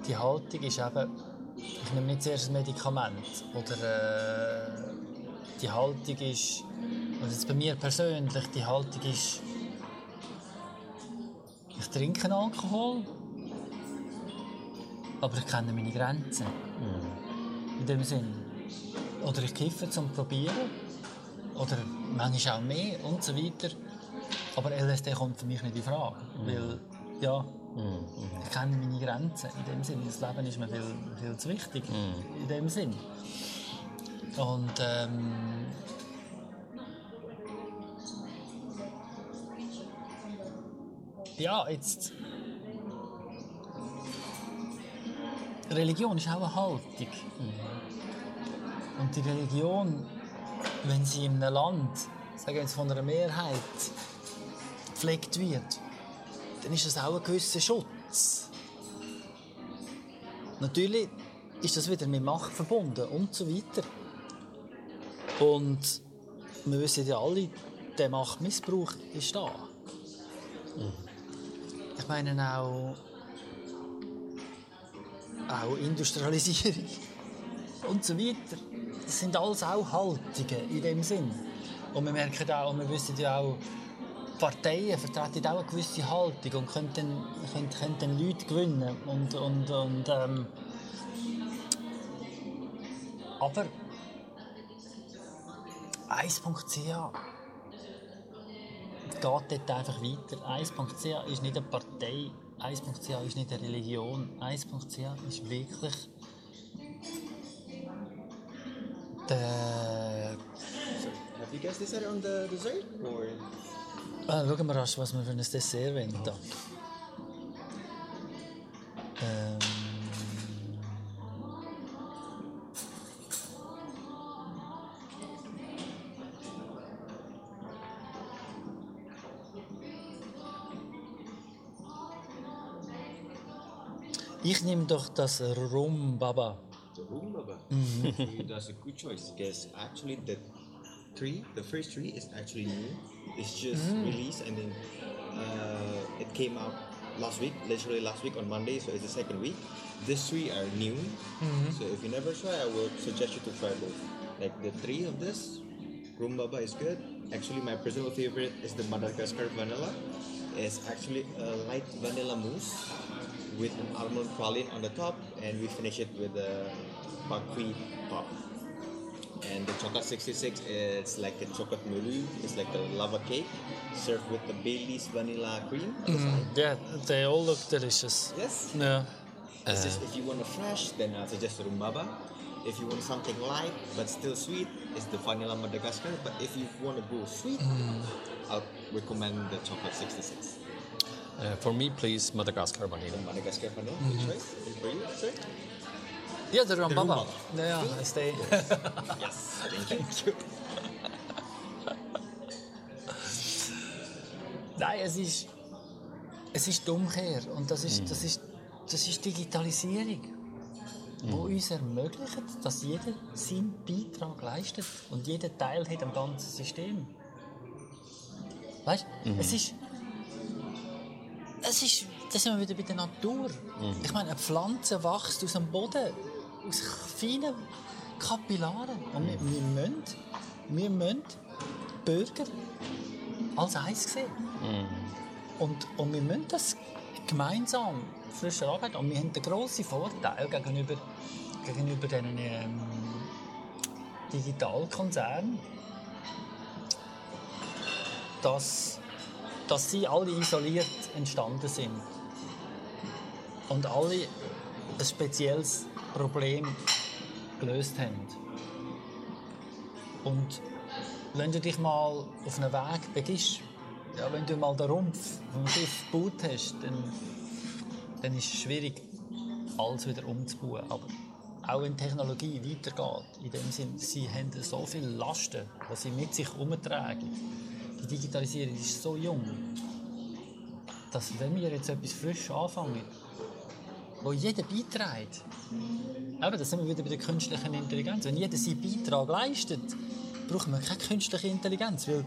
die Haltung ist eben, ich nehme nicht zuerst ein Medikament oder äh, die Haltung ist, also jetzt bei mir persönlich, die Haltung ist, ich trinke Alkohol, aber ich kenne meine Grenzen. In dem Sinn. Oder ich kiffe zum Probieren oder manchmal auch mehr und so weiter. Aber LSD kommt für mich nicht in Frage, mhm. weil ja, mhm. ich kenne meine Grenzen in dem Sinn. Das Leben ist mir viel, viel zu wichtig mhm. in dem Sinn. Und ähm, ja, jetzt Religion ist auch eine Haltung. Mhm. Und die Religion wenn sie in einem Land, sagen wir jetzt von einer Mehrheit, gepflegt wird, dann ist das auch ein gewisser Schutz. Natürlich ist das wieder mit Macht verbunden und so weiter. Und wir wissen ja alle, der Machtmissbrauch ist da. Ich meine auch, auch Industrialisierung und so weiter. Das sind alles auch Haltungen in dem Sinn. Und wir merken auch, wir wissen ja auch, Parteien vertreten auch eine gewisse Haltung und können dann, können, Leute gewinnen. Und, und, und, ähm, aber 1.ch geht dort einfach weiter. 1.ch ist nicht eine Partei, 1.ch ist nicht eine Religion. 1.ch ist wirklich der. Have you guys decided on the dessert? Or Ah, schauen wir rasch, was wir für ein Dessert wollen. Da. Ähm. Ich nehme doch das Rum Baba. That's a good choice. Because actually the three, the first three is actually new. It's just mm. released and then uh, it came out last week, literally last week on Monday, so it's the second week. These three are new. Mm-hmm. So if you never try, I would suggest you to try both. Like the three of this, Room Baba is good. Actually, my personal favorite is the Madagascar vanilla. It's actually a light vanilla mousse with an almond praline on the top, and we finish it with a buckwheat top. And the chocolate 66 is like a chocolate mousse. It's like a lava cake served with the Bailey's vanilla cream. side. Yeah, they all look delicious. Yes. Yeah. It's just uh. if you want a fresh, then I suggest the rumbaba. If you want something light but still sweet, it's the vanilla Madagascar. But if you want to go sweet, mm. I'll recommend the chocolate 66. Uh, for me, please, Madagascar vanilla. The Madagascar vanilla, good choice. And for you, sir? Ja, der Rambaba. Rambaba. Ja, ja, ist der. Yes. Thank you. Nein, es ist, es ist die Umkehr. Und das ist, das ist, das ist Digitalisierung, die uns ermöglicht, dass jeder seinen Beitrag leistet und jeder Teil hat am ganzen System. Weißt du, es ist. Es ist. Da sind wir wieder bei der Natur. Ich meine, eine Pflanze wächst aus dem Boden, aus feinen Kapillaren. Und wir, wir, müssen, wir müssen die Bürger als eins sehen. Und, und wir müssen das gemeinsam frisch arbeiten. Und wir haben den grossen Vorteil gegenüber, gegenüber diesen ähm, Digitalkonzernen, dass, dass sie alle isoliert entstanden sind. Und alle ein spezielles Problem gelöst haben. Und wenn du dich mal auf einen Weg begibst, ja, wenn du mal den Rumpf vom Schiff gebaut hast, dann, dann ist es schwierig, alles wieder umzubauen. Aber auch wenn Technologie weitergeht, in dem Sinn, sie haben so viele Lasten, die sie mit sich umtragen. Die Digitalisierung ist so jung, dass wenn wir jetzt etwas frisch anfangen, wo jeder beiträgt, eben, da sind wir wieder bei der künstlichen Intelligenz. Wenn jeder seinen Beitrag leistet, brauchen wir keine künstliche Intelligenz, weil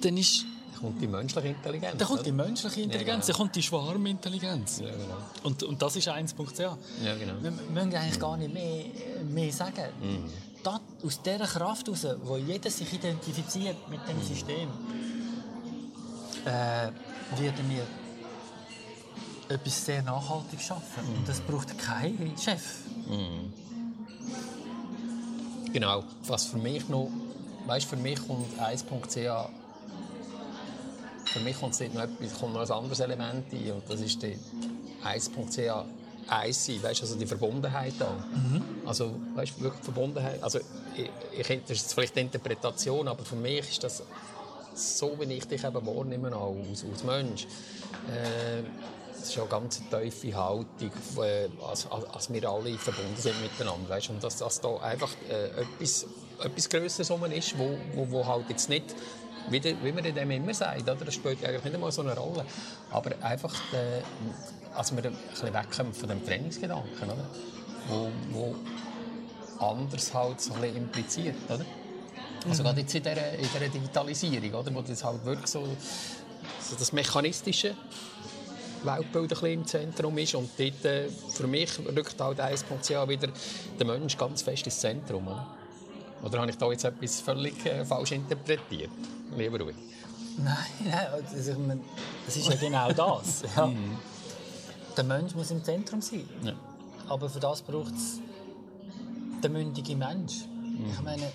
dann ist Da kommt die menschliche Intelligenz. da kommt die menschliche Intelligenz, genau. da kommt die Schwarmintelligenz. Ja, genau. Und, und das ist 1.ch. Ja, genau. Wir müssen eigentlich gar nicht mehr, mehr sagen. Da, aus dieser Kraft heraus, wo jeder sich identifiziert mit dem System, äh, werden wir etwas sehr nachhaltig schaffen. Und das braucht keinen Chef. Genau. Was für mich noch, weißt, für mich kommt 1.ch, für mich kommt dort noch, etwas, kommt noch ein anderes Element ein und das ist die 1.ch eins sein, weißt, also die Verbundenheit da. Also, weißt, wirklich Verbundenheit. Also, ich, ich, das ist vielleicht eine Interpretation, aber für mich ist das so wie ich dich eben wahrnehme, auch als, als Mensch, äh, das ist eine ganz tiefe Haltung, äh, als, als, wir alle verbunden sind miteinander. Weißt? Und dass, dass da einfach äh, etwas, etwas Größeres ist, wo, wo, wo halt jetzt nicht, wie, de, wie man dem immer sagt, oder? das spielt eigentlich nicht einmal so eine Rolle, aber einfach, äh, als wir ein bisschen wegkommen von dem Trainingsgedanken, oder? Wo, wo anders halt so ein bisschen impliziert, oder? Also gerade jetzt in dieser, in dieser Digitalisierung, oder? wo das halt wirklich so, so das mechanistische Weltbild ein bisschen im Zentrum ist und dort, äh, für mich rückt halt 1.ca wieder der Mensch ganz fest ins Zentrum. Oder, oder habe ich da jetzt etwas völlig äh, falsch interpretiert, lieber Rudi? Nein, nein also ich meine, das ist ja genau das. Ja. Der Mensch muss im Zentrum sein. Ja. Aber für das braucht es den mündigen Mensch. Ich meine,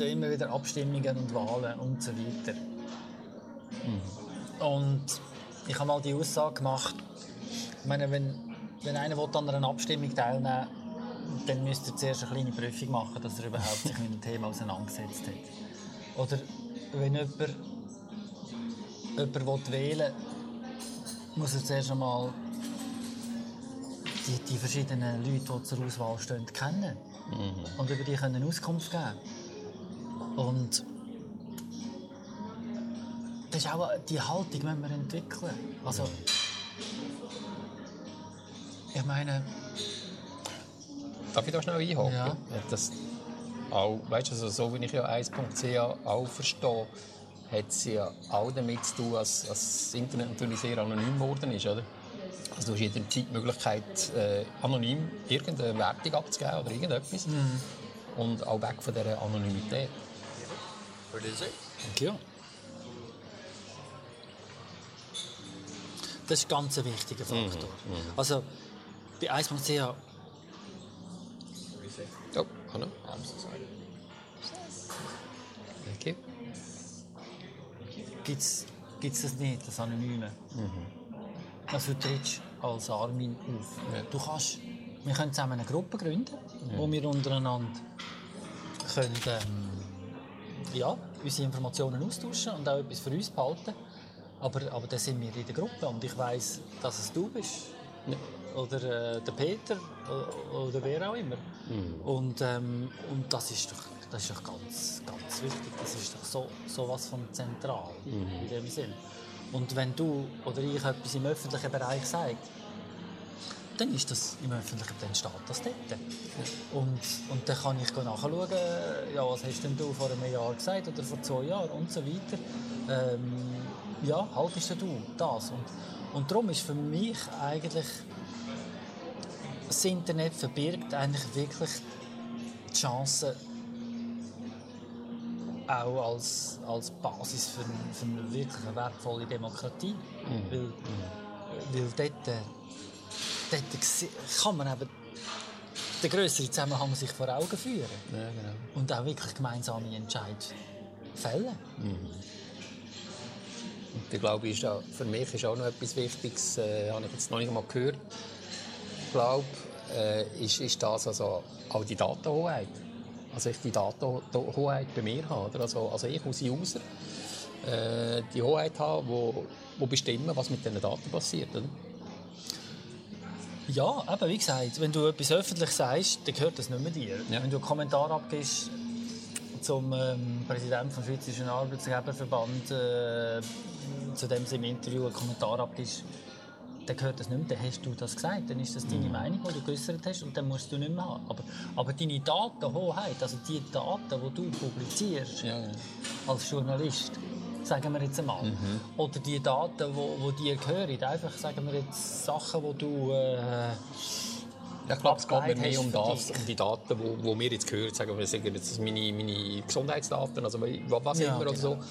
ja immer wieder Abstimmungen und Wahlen und so weiter. Und ich habe mal die Aussage gemacht, ich meine, wenn, wenn einer will an einer Abstimmung teilnehmen dann müsste er zuerst eine kleine Prüfung machen, dass er überhaupt sich mit dem Thema auseinandergesetzt hat. Oder wenn jemand, jemand wählen will, muss er zuerst einmal die, die verschiedenen Leute, die zur Auswahl stehen, kennen. Und über die können Auskunft geben. Und das ist auch die Haltung, die wir entwickeln. Also, ich meine, Darf ich da schnell einhaken? Ja. Das, auch, weißt du, also, so wie ich ja 1.ca auch verstehe, hat es ja auch damit zu tun, dass, das Internet natürlich sehr anonym geworden ist. Oder? Also du hast jederzeit die Möglichkeit, äh, anonym irgendeine Wertung abzugeben oder irgendetwas. Und auch weg von dieser Anonymität. Ja. Das ist ganz ein wichtiger Faktor. Also, bei 1.ch Oh, hallo. Thank you. gibt es das nicht, das Anonyme. Also du trittst als Armin auf. Ja. Du kannst, wir können zusammen eine Gruppe gründen, wo wir untereinander können, ähm, ja, unsere Informationen austauschen und auch etwas für uns behalten. Aber, aber dann sind wir in der Gruppe und ich weiß, dass es du bist. Oder äh, der Peter oder wer auch immer. Und, ähm, und das ist doch, das ist doch ganz, ganz wichtig. Das ist doch so, so was von zentral in dem Sinn. Und wenn du oder ich etwas im öffentlichen Bereich sagt, dann ist das im Öffentlichen, dann steht das dort. Und, und dann kann ich nachschauen, ja, was hast denn du vor einem Jahr gesagt oder vor zwei Jahren und so weiter. Ähm, ja, haltest du das? Und, und darum ist für mich eigentlich das Internet verbirgt eigentlich wirklich die Chance auch als, als Basis für, eine- für eine wirklich wertvolle Demokratie. Weil, weil dort, äh, dort kann man eben den grösseren Zusammenhang sich vor Augen führen Ja, genau. und auch wirklich gemeinsame Entscheidungen fällen. Und ich glaube, ist da, für mich ist auch noch etwas Wichtiges, äh, habe ich jetzt noch nicht einmal gehört, ich glaube, äh, ist, ist das also auch die Datenhoheit. Also ich die Datenhoheit bei mir habe. Oder? Also, also ich als User äh, die Hoheit habe, wo, wo bestimmen, was mit diesen Daten passiert. Oder? Ja, eben, wie gesagt, wenn du etwas öffentlich sagst, dann gehört das nicht mehr dir. Ja. Wenn du einen Kommentar abgibst zum ähm, Präsidenten vom Schweizerischen Arbeitsgeberverband, äh, zu dem sie im Interview einen Kommentar abgibst, dann gehört das nicht mehr. Dann hast du das gesagt. Dann ist das deine Meinung, die du geäußert hast und dann musst du nicht mehr haben. Aber, aber deine Datenhoheit, also die Daten, die du publizierst Ja, ja. als Journalist, sagen wir jetzt einmal, oder die Daten, die wo, wo dir gehören, einfach sagen wir jetzt Sachen, die du äh, Ja, ich glaube, es geht mir mehr um, das, um die Daten, die wo, wo wir jetzt gehört sagen wir, sagen jetzt meine, meine Gesundheitsdaten, also was Ja, immer oder so. genau.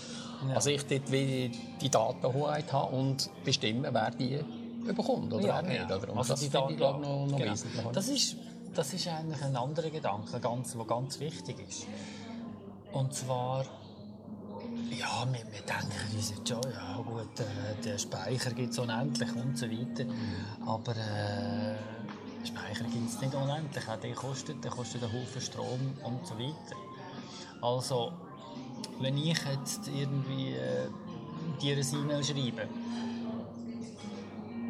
Ja. Also ich dort wie die Datenhoheit habe und bestimmen, wer die bekommt oder wer nicht. Oder? Und Also das die finde ich Daten- glaube noch, noch genau. wesentlich. oder? Das ist, das ist eigentlich ein anderer Gedanke, ganz, der ganz wichtig ist. Und zwar, ja, wir, wir denken uns jetzt schon, ja gut, äh, der Speicher gibt es unendlich und so weiter. Aber äh, Speicher gibt es nicht unendlich. Auch der kostet, der kostet einen Haufen Strom und so weiter. Also, wenn ich jetzt irgendwie äh, dir ein E-Mail schreibe,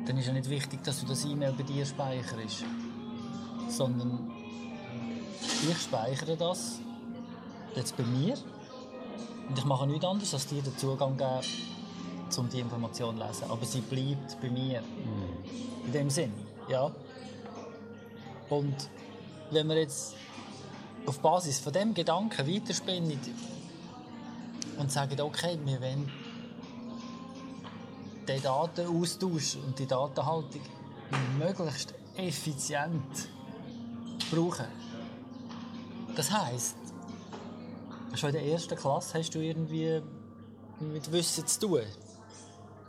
dann ist ja nicht wichtig, dass du das E-Mail bei dir speicherst, sondern ich speichere das jetzt bei mir und ich mache nichts anderes, als dir den Zugang geben, um die Information zu lesen. Aber sie bleibt bei mir. In dem Sinn, ja. Und wenn wir jetzt auf Basis von dem Gedanken weiterspinnen und sagen, okay, wir wollen den Datenaustausch und die Datenhaltung möglichst effizient brauchen. Das heisst, schon in der ersten Klasse hast du irgendwie mit Wissen zu tun.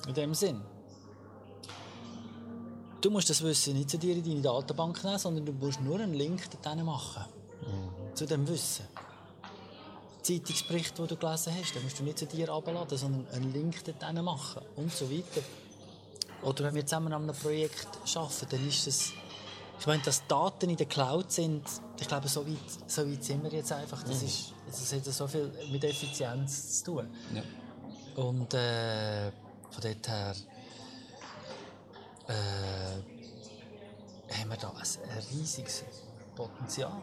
In dem Sinn. Du musst das Wissen nicht zu dir in deine Datenbank nehmen, sondern du musst nur einen Link dorthin machen. Zu dem Wissen. Zeitungsbericht, den du gelesen hast, den musst du nicht zu dir abladen, sondern einen Link dorthin machen und so weiter. Oder wenn wir zusammen an einem Projekt arbeiten, dann ist es... Ich meine, dass Daten in der Cloud sind, ich glaube, so weit, so weit sind wir jetzt einfach. Das, ist, das hat so viel mit Effizienz zu tun. Ja. Und äh, von dort her äh, haben wir da ein, riesiges Potenzial.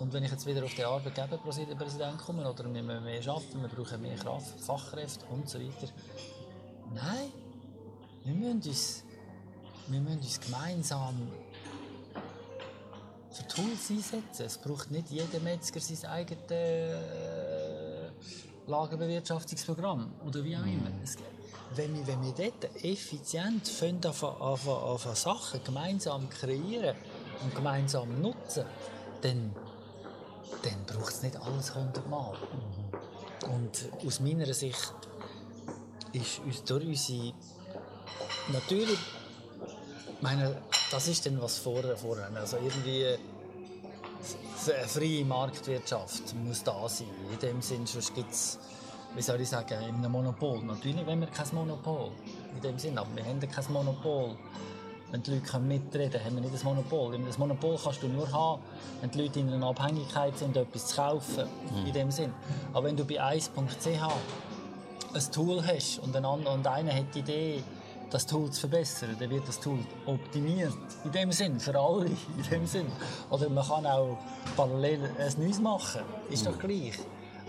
Und wenn ich jetzt wieder auf den Arbeitgeberpräsident komme, oder wir müssen mehr arbeiten, wir brauchen mehr Kraft, Fachkräfte und so weiter. Nein, wir müssen uns, wir müssen uns gemeinsam für Tools einsetzen. Es braucht nicht jeder Metzger sein eigenes äh, Lagerbewirtschaftungsprogramm oder wie auch immer. Es, wenn, wir, wenn wir dort effizient fangen, anfangen, Sachen gemeinsam kreieren und gemeinsam nutzen, dann, dann braucht es nicht alles hundertmal. Und aus meiner Sicht ist durch unsere natürlich ich meine, das ist dann was vorher, vorher. Also irgendwie eine freie Marktwirtschaft muss da sein. In dem Sinn, sonst gibt es, wie soll ich sagen, in einem Monopol. Natürlich wollen wir kein Monopol. In dem Sinn, aber wir haben kein Monopol. Wenn die Leute mitreden können, haben wir nicht das Monopol. Das Monopol kannst du nur haben, wenn die Leute in einer Abhängigkeit sind, etwas zu kaufen. In dem Sinn. Aber wenn du bei 1.ch ein Tool hast und, ein und einer hat die Idee, das Tool zu verbessern, dann wird das Tool optimiert. In dem Sinn, für alle. In dem Sinn. Oder man kann auch parallel ein neues machen. Ist doch gleich.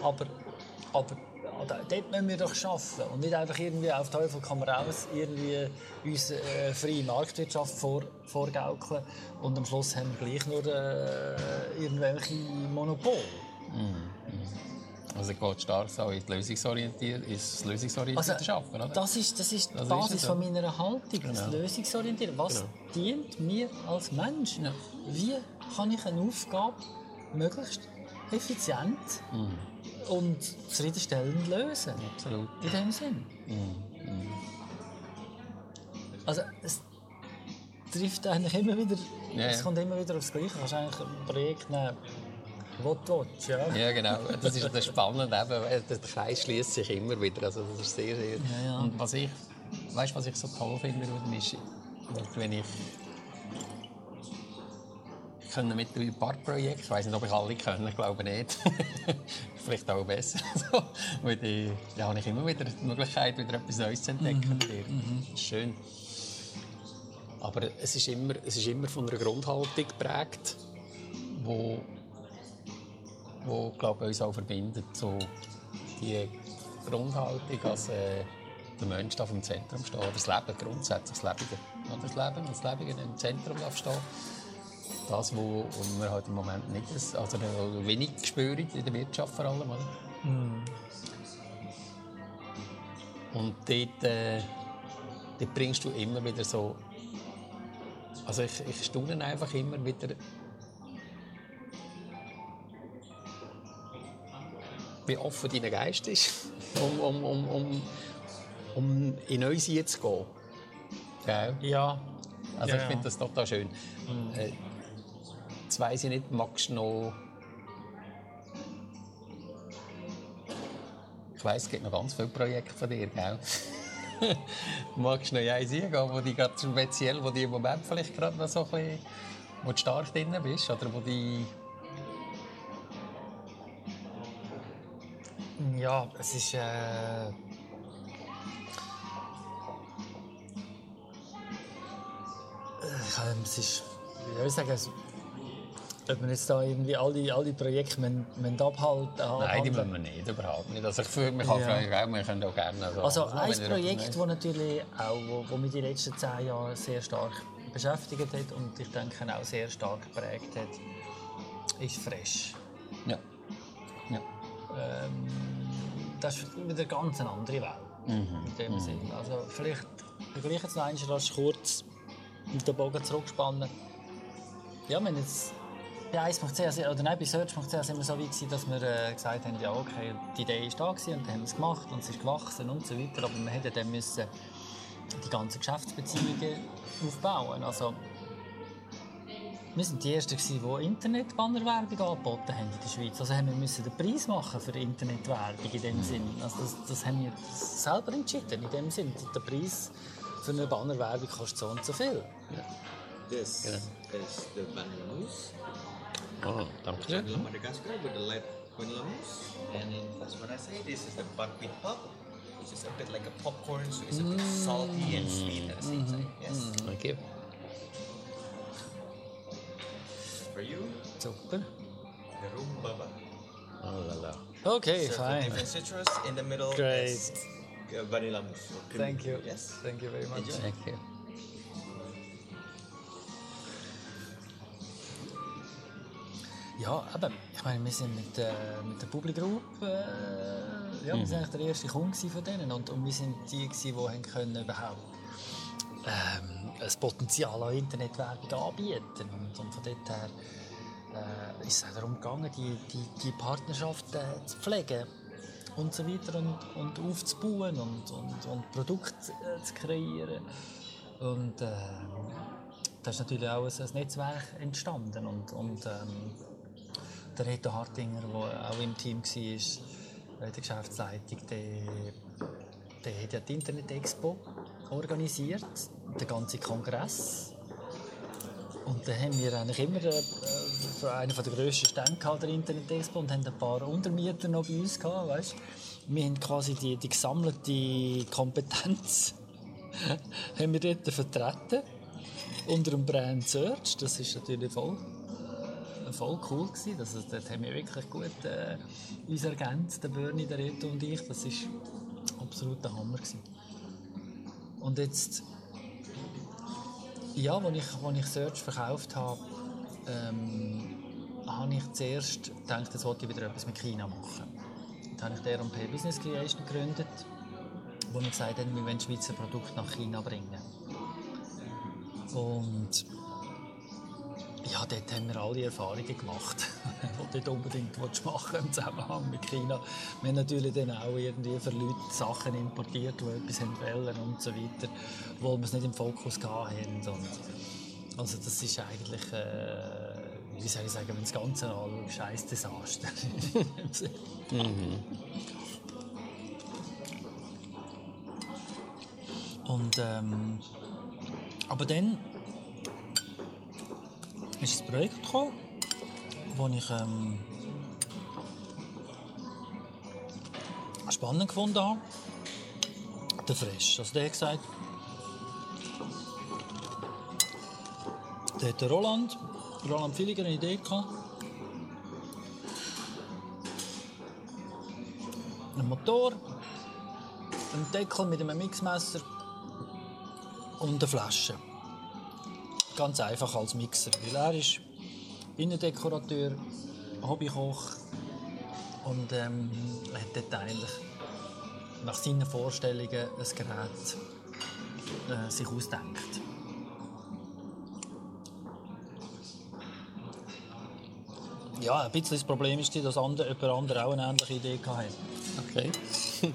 Aber, aber dort müssen wir doch schaffen und nicht einfach irgendwie auf Teufel komm raus irgendwie uns äh, freie Marktwirtschaft vor, vorgaukeln und am Schluss haben wir gleich nur äh, irgendwelche Monopole. Also geht stark so in die lösungsorientiert, ins lösungsorientierte Also, Arbeiten, oder? Das ist, das ist die Das ist Basis ja. von meiner Haltung, das Genau. lösungsorientiert. Was Genau. dient mir als Mensch? Ja. Wie kann ich eine Aufgabe möglichst effizient Mhm. und zufriedenstellend lösen? Absolut. In dem Sinn. Also es trifft eigentlich immer wieder, Ja, es kommt immer wieder aufs Gleiche. Du kannst eigentlich ein Projekt nehmen, was du willst, ja. Ja, genau. Das ist das Spannende. Eben, der Kreis schließt sich immer wieder. Also das ist sehr, sehr... ja. Und was ich, weißt, was ich so toll finde, ist, wenn ich ich kenne mit ein paar Projekten, ich weiß nicht, ob ich alle kenne, ich glaube nicht. Vielleicht auch besser. so. Weil die, da habe ich immer wieder die Möglichkeit, wieder etwas Neues zu entdecken. Das ist schön. Aber es ist immer, es ist immer von einer Grundhaltung geprägt, wo wo glaube uns auch verbindet. So die Grundhaltung, dass äh, der Mensch darf im Zentrum stehen, oder das Leben grundsätzlich, das Leben, ja, das Leben, das Leben im Zentrum darf stehen. Das, wo wir halt im Moment nicht, also wenig spüren, in der Wirtschaft vor allem. Oder? Und dort, äh, dort bringst du immer wieder so, also ich, ich staune einfach immer wieder, wie offen dein Geist ist, um, um, um, um, um in uns zu gehen. Gell? Ja. Also Ja, ich finde das total schön. Äh, jetzt weiss ich nicht, magst du noch... Ich weiss, es gibt noch ganz viele Projekte von dir, gell? Magst du noch eins eingehen, wo die gerade speziell, wo die im Moment vielleicht gerade noch so ein bisschen, wo du stark drin bist, oder wo die... Ja, es ist. Äh, es ist. Wie soll ich sagen? Es, ob man jetzt da irgendwie alle, alle Projekte müssen, müssen abhalten Nein, die müssen wir nicht, überhaupt nicht. Also ich fühle mich auch Ja. fragen, wir können auch gerne... So, Also ein Projekt, das natürlich auch, wo, wo mich die letzten zehn Jahre sehr stark beschäftigt hat und ich denke auch sehr stark geprägt hat, ist Fresh. Ja. ja. Ähm, das ist wieder eine ganz andere Welt. In dem Sinn. Also vielleicht gleich jetzt noch einmal kurz mit den Bogen zurückspannen. Ja, haben jetzt bei 1.ch oder nein, bei Search.ch sind wir so weit gewesen, dass wir äh, gesagt haben, ja okay, die Idee ist da gewesen und dann haben wir es gemacht und es ist gewachsen und so weiter. Aber wir hätten dann müssen die ganzen Geschäftsbeziehungen aufbauen. Also, wir sind die Ersten, die Internetbannerwerbung angeboten haben in der Schweiz. Also haben wir müssen den Preis machen für Internetwerbung in dem Sinn. Also das, das haben wir selber entschieden in dem Sinn. Der Preis für eine Bannerwerbung kostet so und so viel. This Yeah. is the vanilla mousse, Oh, danke schön. vanilla Madagascar with the light vanilla mousse, and then that's what I say. This is the buckwheat pop, which is a bit like a popcorn, so it's a bit salty and sweet at the same time. Yes. Thank you. For you, Super. the rum baba. Oh la la. Okay, So fine. different citrus in the middle. Great. uh, vanilla mousse. Thank you. Yes. Thank you very much. Enjoy. Thank you. Ja, eben, ich meine, wir sind mit, äh, mit der Public Group, äh, ja, wir sind eigentlich der erste Kunde von denen und, und wir sind die, gewesen, die können überhaupt ähm, ein Potenzial an Internetwerbung anbieten. Und, und von dort her äh, ist es darum gegangen, die, die, die Partnerschaft äh, zu pflegen und so weiter und, und aufzubauen und, und, und Produkte äh, zu kreieren. Und äh, da ist natürlich auch ein, ein Netzwerk entstanden. Und, und ähm, der Reto Hartinger, der auch im Team war, in der Geschäftsleitung, der, der hat ja die Internet Expo organisiert, den ganzen Kongress. Und dann haben wir eigentlich immer äh, einen der grössten Stände gehabt, der Internet Expo und haben ein paar Untermieter noch bei uns gehabt, weißt? Wir haben quasi die, die gesammelte Kompetenz haben wir dort vertreten unter dem Brand Search. Das ist natürlich voll, voll cool gewesen. Das, ist- dort haben wir wirklich gut äh, uns ergänzt, der Bernie, der Reto und ich. Das ist absolut der Hammer gewesen. Und jetzt, ja, als ich, ich Search verkauft habe, ähm, habe ich zuerst gedacht, jetzt wollte ich wieder etwas mit China machen. Dann habe ich die R&P Business Creation gegründet, wo wir gesagt haben, wir wollen Schweizer Produkte nach China bringen. Und ja, dort haben wir alle Erfahrungen gemacht, die du dort unbedingt machen im Zusammenhang mit China. Wir haben natürlich dann auch irgendwie für Leute Sachen importiert, die etwas wollen und so weiter, obwohl wir es nicht im Fokus haben. Und also das ist eigentlich, äh, wie soll ich sagen, wenn das Ganze anschaut, scheiß Desaster. Und ähm, aber dann ist das Projekt gekommen, das ich ähm, spannend gefunden habe. Der Fresh. Also der hat gesagt, der hat der Roland, Roland Villiger, eine Idee gehabt. Ein Motor, ein Deckel mit einem Mixmesser und eine Flasche. Ganz einfach als Mixer. Weil er ist Innendekorateur, Hobbykoch und ähm, hat dort eigentlich nach seinen Vorstellungen ein Gerät äh, sich ausdenkt. Ja, ein bisschen das Problem ist, dass andere, jemand andere auch eine ähnliche Idee hatte. Okay.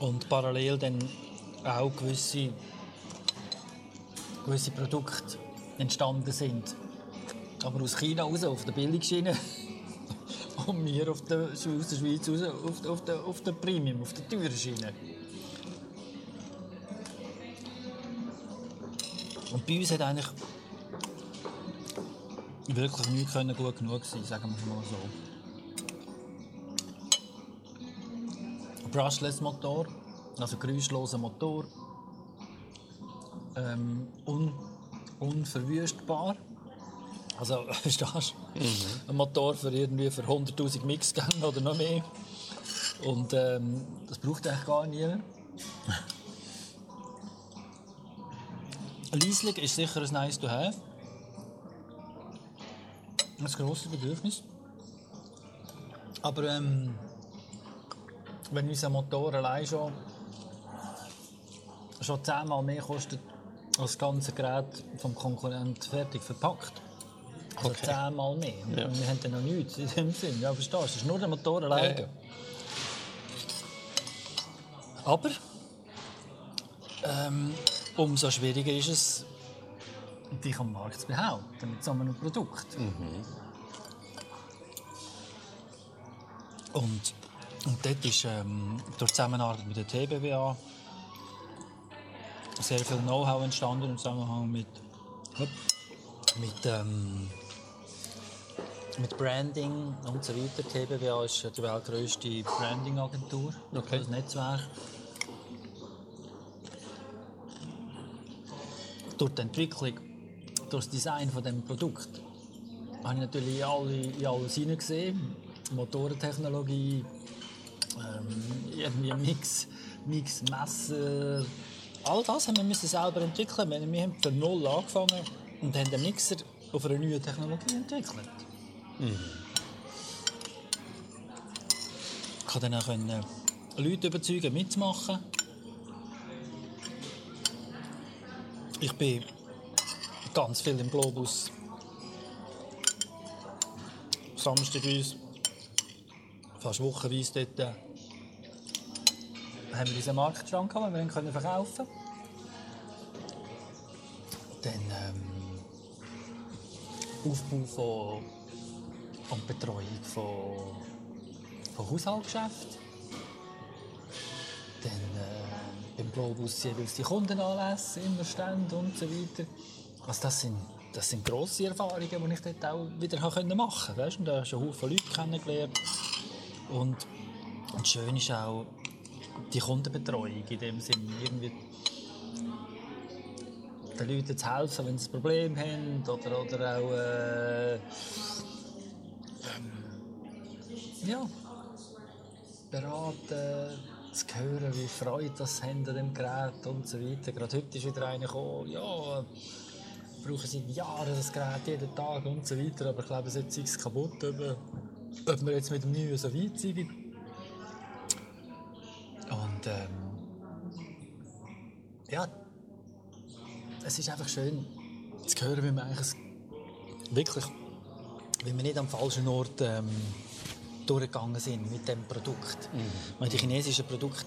Und parallel dann auch gewisse, gewisse Produkte entstanden sind. Aber aus China raus, auf der Billigschiene. Und wir auf der, aus der Schweiz raus, auf, auf, der, auf der Premium, auf der teuren Schiene. bei uns hat eigentlich wirklich nichts können gut genug sein, sagen wir es mal so. Brushless Motor, also geräuschloser Motor, ähm, un, unverwüstbar. Also, verstehst du? Ein Motor für irgendwie für 100'000 Mixgänge oder noch mehr. Und ähm, das braucht eigentlich gar niemand. Leislich ist sicher ein nice to have. Ein grosses Bedürfnis. Aber ähm, wenn unser Motor allein schon, schon zehnmal mehr kostet das ganze Gerät vom Konkurrent fertig verpackt. Also Okay. zehnmal mehr. Ja. Und wir haben dann noch nichts in dem Sinn. Ja, verstehst du? Es ist nur der Motor allein. Ja, ja. Aber ähm, umso schwieriger ist es, dich am Markt zu behaupten mit so einem Produkt. Und, und dort ist ähm, durch die Zusammenarbeit mit der TBWA sehr viel Know-how entstanden im Zusammenhang mit, mit, ähm, mit Branding und so weiter. Die TBWA ist die weltgrößte Branding-Agentur, Okay. das Netzwerk. Durch die Entwicklung, durch das Design von dem Produkt, habe ich natürlich in, alle, in alles hineingesehen. Motorentechnologie, ähm, irgendwie Mix, Mix, Messer. All das haben wir selber entwickeln. Wir, wir haben von null angefangen und haben den Mixer auf einer neuen Technologie entwickelt. Ich konnte dann auch können Leute überzeugen, mitzumachen. Ich bin ganz viel im Globus Samstag uns, fast wochenweise dort, äh, haben wir unseren Marktstand gehabt, wir können verkaufen Dann ähm, Aufbau von und Betreuung von, von Haushaltsgeschäften. Dann äh, beim Globus jeweils die Kundenanlässe, immer Stände und so weiter. Also das sind, das sind grosse Erfahrungen, die ich dort auch wieder machen konnte. Weißt? du? Da hast du einen Haufen Leute kennengelernt. Und, und schön ist auch die Kundenbetreuung in dem Sinne. Irgendwie den Leuten zu helfen, wenn sie ein Problem haben. Oder, oder auch äh, ähm, ja, beraten, zu hören, wie Freude das haben an dem Gerät und so weiter. Gerade heute ist wieder einer gekommen, ja, brauchen seit Jahren das Gerät jeden Tag und so weiter, aber ich glaube, es ist kaputt, ob, ob wir jetzt mit dem Neuen so weit sind. Und ähm, ja, es ist einfach schön zu hören, wie man eigentlich wirklich, wie wir nicht am falschen Ort ähm, durchgegangen sind mit dem Produkt. Weil die chinesischen Produkte,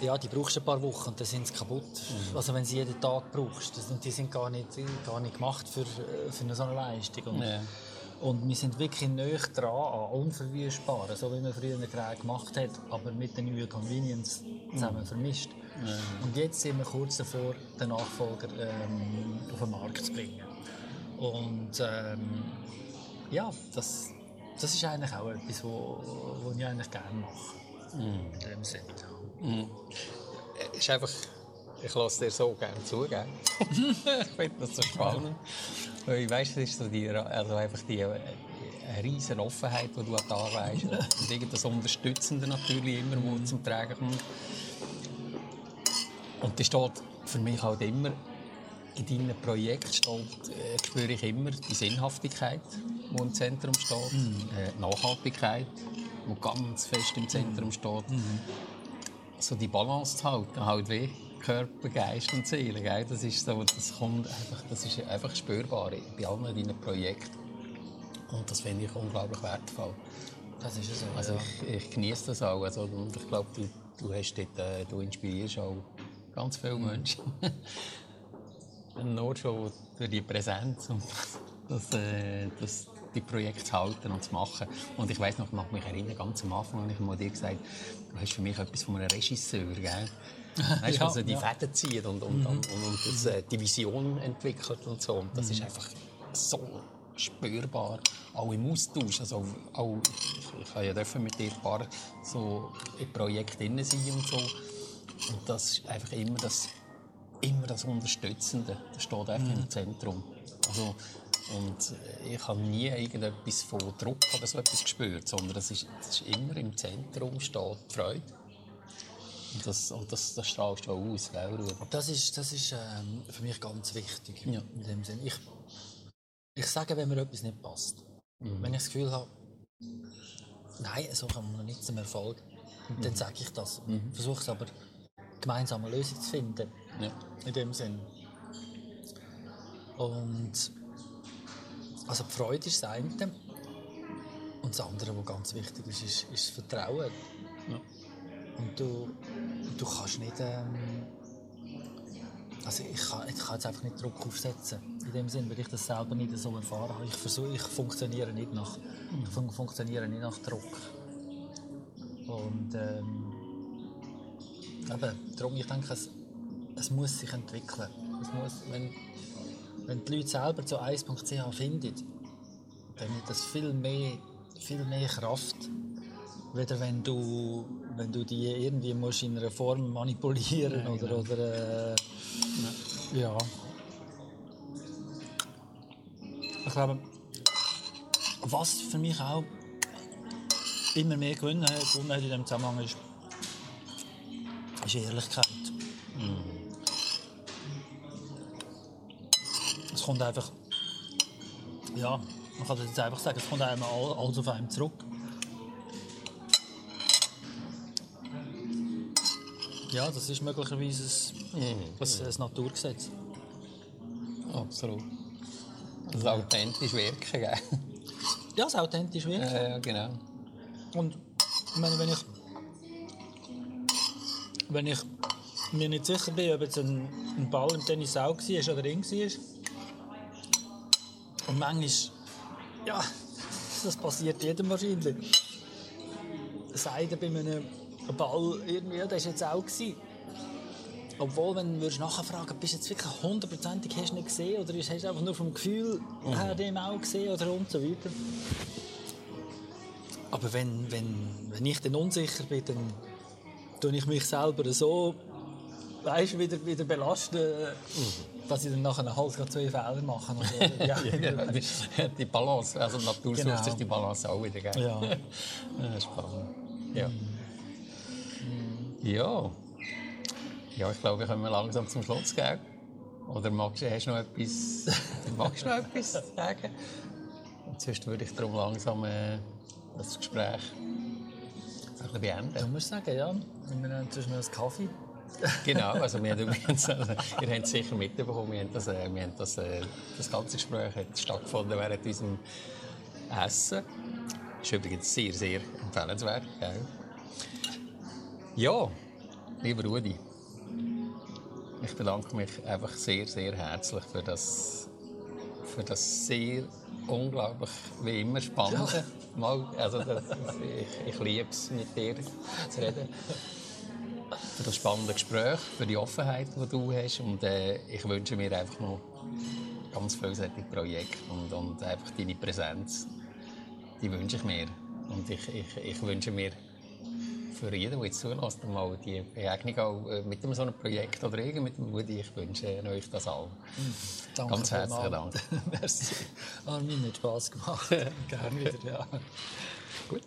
ja, die brauchst du ein paar Wochen und dann sind sie kaputt. Also wenn sie jeden Tag brauchst, das, die sind gar nicht, gar nicht gemacht für, äh, für eine so eine Leistung. Und, Ja. Und wir sind wirklich näher dran an unverwüstbaren, so wie man früher Gerät gemacht hat, aber mit der neuen Convenience zusammen vermischt. Und jetzt sind wir kurz davor, den Nachfolger ähm, auf den Markt zu bringen. Und ähm, ja, das, das ist eigentlich auch etwas, wo ich eigentlich gerne mache. In dem Sinne. ist einfach, ich lasse dir so gerne zu, gell? ich finde das so spannend. Weil ich weiss, es ist so die, also einfach die äh, eine riesige Offenheit, die du an Tag legst. Und irgendwas Unterstützende natürlich immer, wo zum Tragen kommt. Und das steht für mich halt immer, in deinem Projekt steht, äh, spüre ich immer die Sinnhaftigkeit, die im Zentrum steht, äh, die Nachhaltigkeit, die ganz fest im Zentrum steht so die Balance zu halten, halt wie Körper, Geist und Seele. Gell? Das ist so, das kommt einfach, das ist einfach spürbar bei allen deinen Projekten. Und das finde ich unglaublich wertvoll. Das ist so. Also ich, ich genieße das auch. Also, und ich glaube, du, du, hast dort, äh, du inspirierst auch ganz viele Menschen. Nur schon durch die Präsenz und das, äh, das, die Projekte zu halten und zu machen. Und ich weiß noch, ich mag mich erinnern, ganz am Anfang habe ich mal dir gesagt, du hast für mich etwas von einem Regisseur, gell? Weißt Ja, also die ja. Fäden zieht und, und, und, und, und das, äh, die Vision entwickelt und so. Und das ist einfach so spürbar, auch im Austausch. Also auch, ich, habe ja dürfen mit dir ein paar so in Projekten sein und so. Und das ist einfach immer das, immer das Unterstützende. Das steht einfach im Zentrum. Also, und ich habe nie irgendetwas von Druck oder so etwas gespürt, sondern das ist, ist immer im Zentrum steht die Freude. Und das, und das, das strahlst du auch aus, gell, Ruben? Das ist, das ist ähm, für mich ganz wichtig. Ja. In dem Sinn. Ich, ich sage, wenn mir etwas nicht passt. Wenn ich das Gefühl habe, nein, so kommen wir nicht zum Erfolg, dann sage ich das. Versuche es aber, gemeinsam eine Lösung zu finden. Ja. In dem Sinn. Und also die Freude ist das eine. Und das andere, was ganz wichtig ist, ist, ist das Vertrauen. Ja. Und du, du kannst nicht. Ähm, also ich kann, ich kann jetzt einfach nicht Druck aufsetzen. In dem Sinn, weil ich das selber nicht so erfahren habe. Ich, versuche, ich funktioniere nicht nach, ich fun funktioniere nicht nach Druck. Und ähm, eben, darum, ich denke, es, es muss sich entwickeln. Es muss, wenn, wenn die Leute selber zu 1.ch finden, dann hat das viel mehr, viel mehr Kraft, weder wenn du, wenn du die irgendwie musst in einer Form manipulieren oder, oder äh, ja. Ich glaube, was für mich auch immer mehr gewonnen hat, gewonnen hat in diesem Zusammenhang ist, ist Ehrlichkeit. Es kommt einfach, ja, man kann das jetzt einfach sagen, es kommt einem all- alles auf einem zurück. Ja, das ist möglicherweise ein, ein, ein Naturgesetz. Absolut. Das authentisch wirken, gell? Ja, ist authentisch wirklich. Ja, ja, genau. Und ich meine, wenn ich, wenn ich mir nicht sicher bin, ob jetzt ein, ein Ball im Tennis auch war oder ring war, und manchmal, ja, das passiert jedem wahrscheinlich. Sei bei einem Ball irgendwie, das war jetzt auch. Gewesen. Obwohl, wenn du nachfragen bist du jetzt wirklich hundertprozentig hast nicht gesehen oder hast du einfach nur vom Gefühl her dem auch gesehen oder und so weiter. Aber wenn, wenn, wenn ich dann unsicher bin, dann tue ich mich selber so weißt, wieder, wieder belasten, dass ich dann nachher halt zwei Fehler mache. Oder, ja, Ja, die, Balance, also die Natur Genau. sucht sich die Balance auch wieder, gell? ja. Ja, spannend. Ja. Ja. Ja, ich glaube, wir kommen langsam zum Schluss, gell? Oder magst hast du noch etwas, magst du noch etwas sagen? Und sonst würde ich darum langsam äh, das Gespräch so ein bisschen beenden. Du musst sagen, ja. Wir nehmen zwischen einen Kaffee. Genau, also wir haben übrigens, also, ihr habt es sicher mitbekommen, wir haben das, äh, wir haben das, äh, das ganze Gespräch hat stattgefunden während unserem Essen. Ist übrigens sehr, sehr empfehlenswert. Gell? Ja, lieber Rudi, ich bedanke mich einfach sehr, sehr herzlich für das, für das sehr unglaublich, wie immer, spannende Mal. Also, das, ich, ich liebe es, mit dir zu reden für das spannende Gespräch, für die Offenheit, die du hast. Und äh, ich wünsche mir einfach noch ganz solche Projekte und, und einfach deine Präsenz, die wünsche ich mir. Und ich, ich, ich wünsche mir für jeden, der jetzt zulässt, mal die Begegnung auch äh, mit so einem Projekt oder irgend mit dem Woody. Ich wünsche euch das auch. Danke Ganz herzlichen. Dank. Merci. Mir hat Spass gemacht. Gerne wieder, ja. Gut.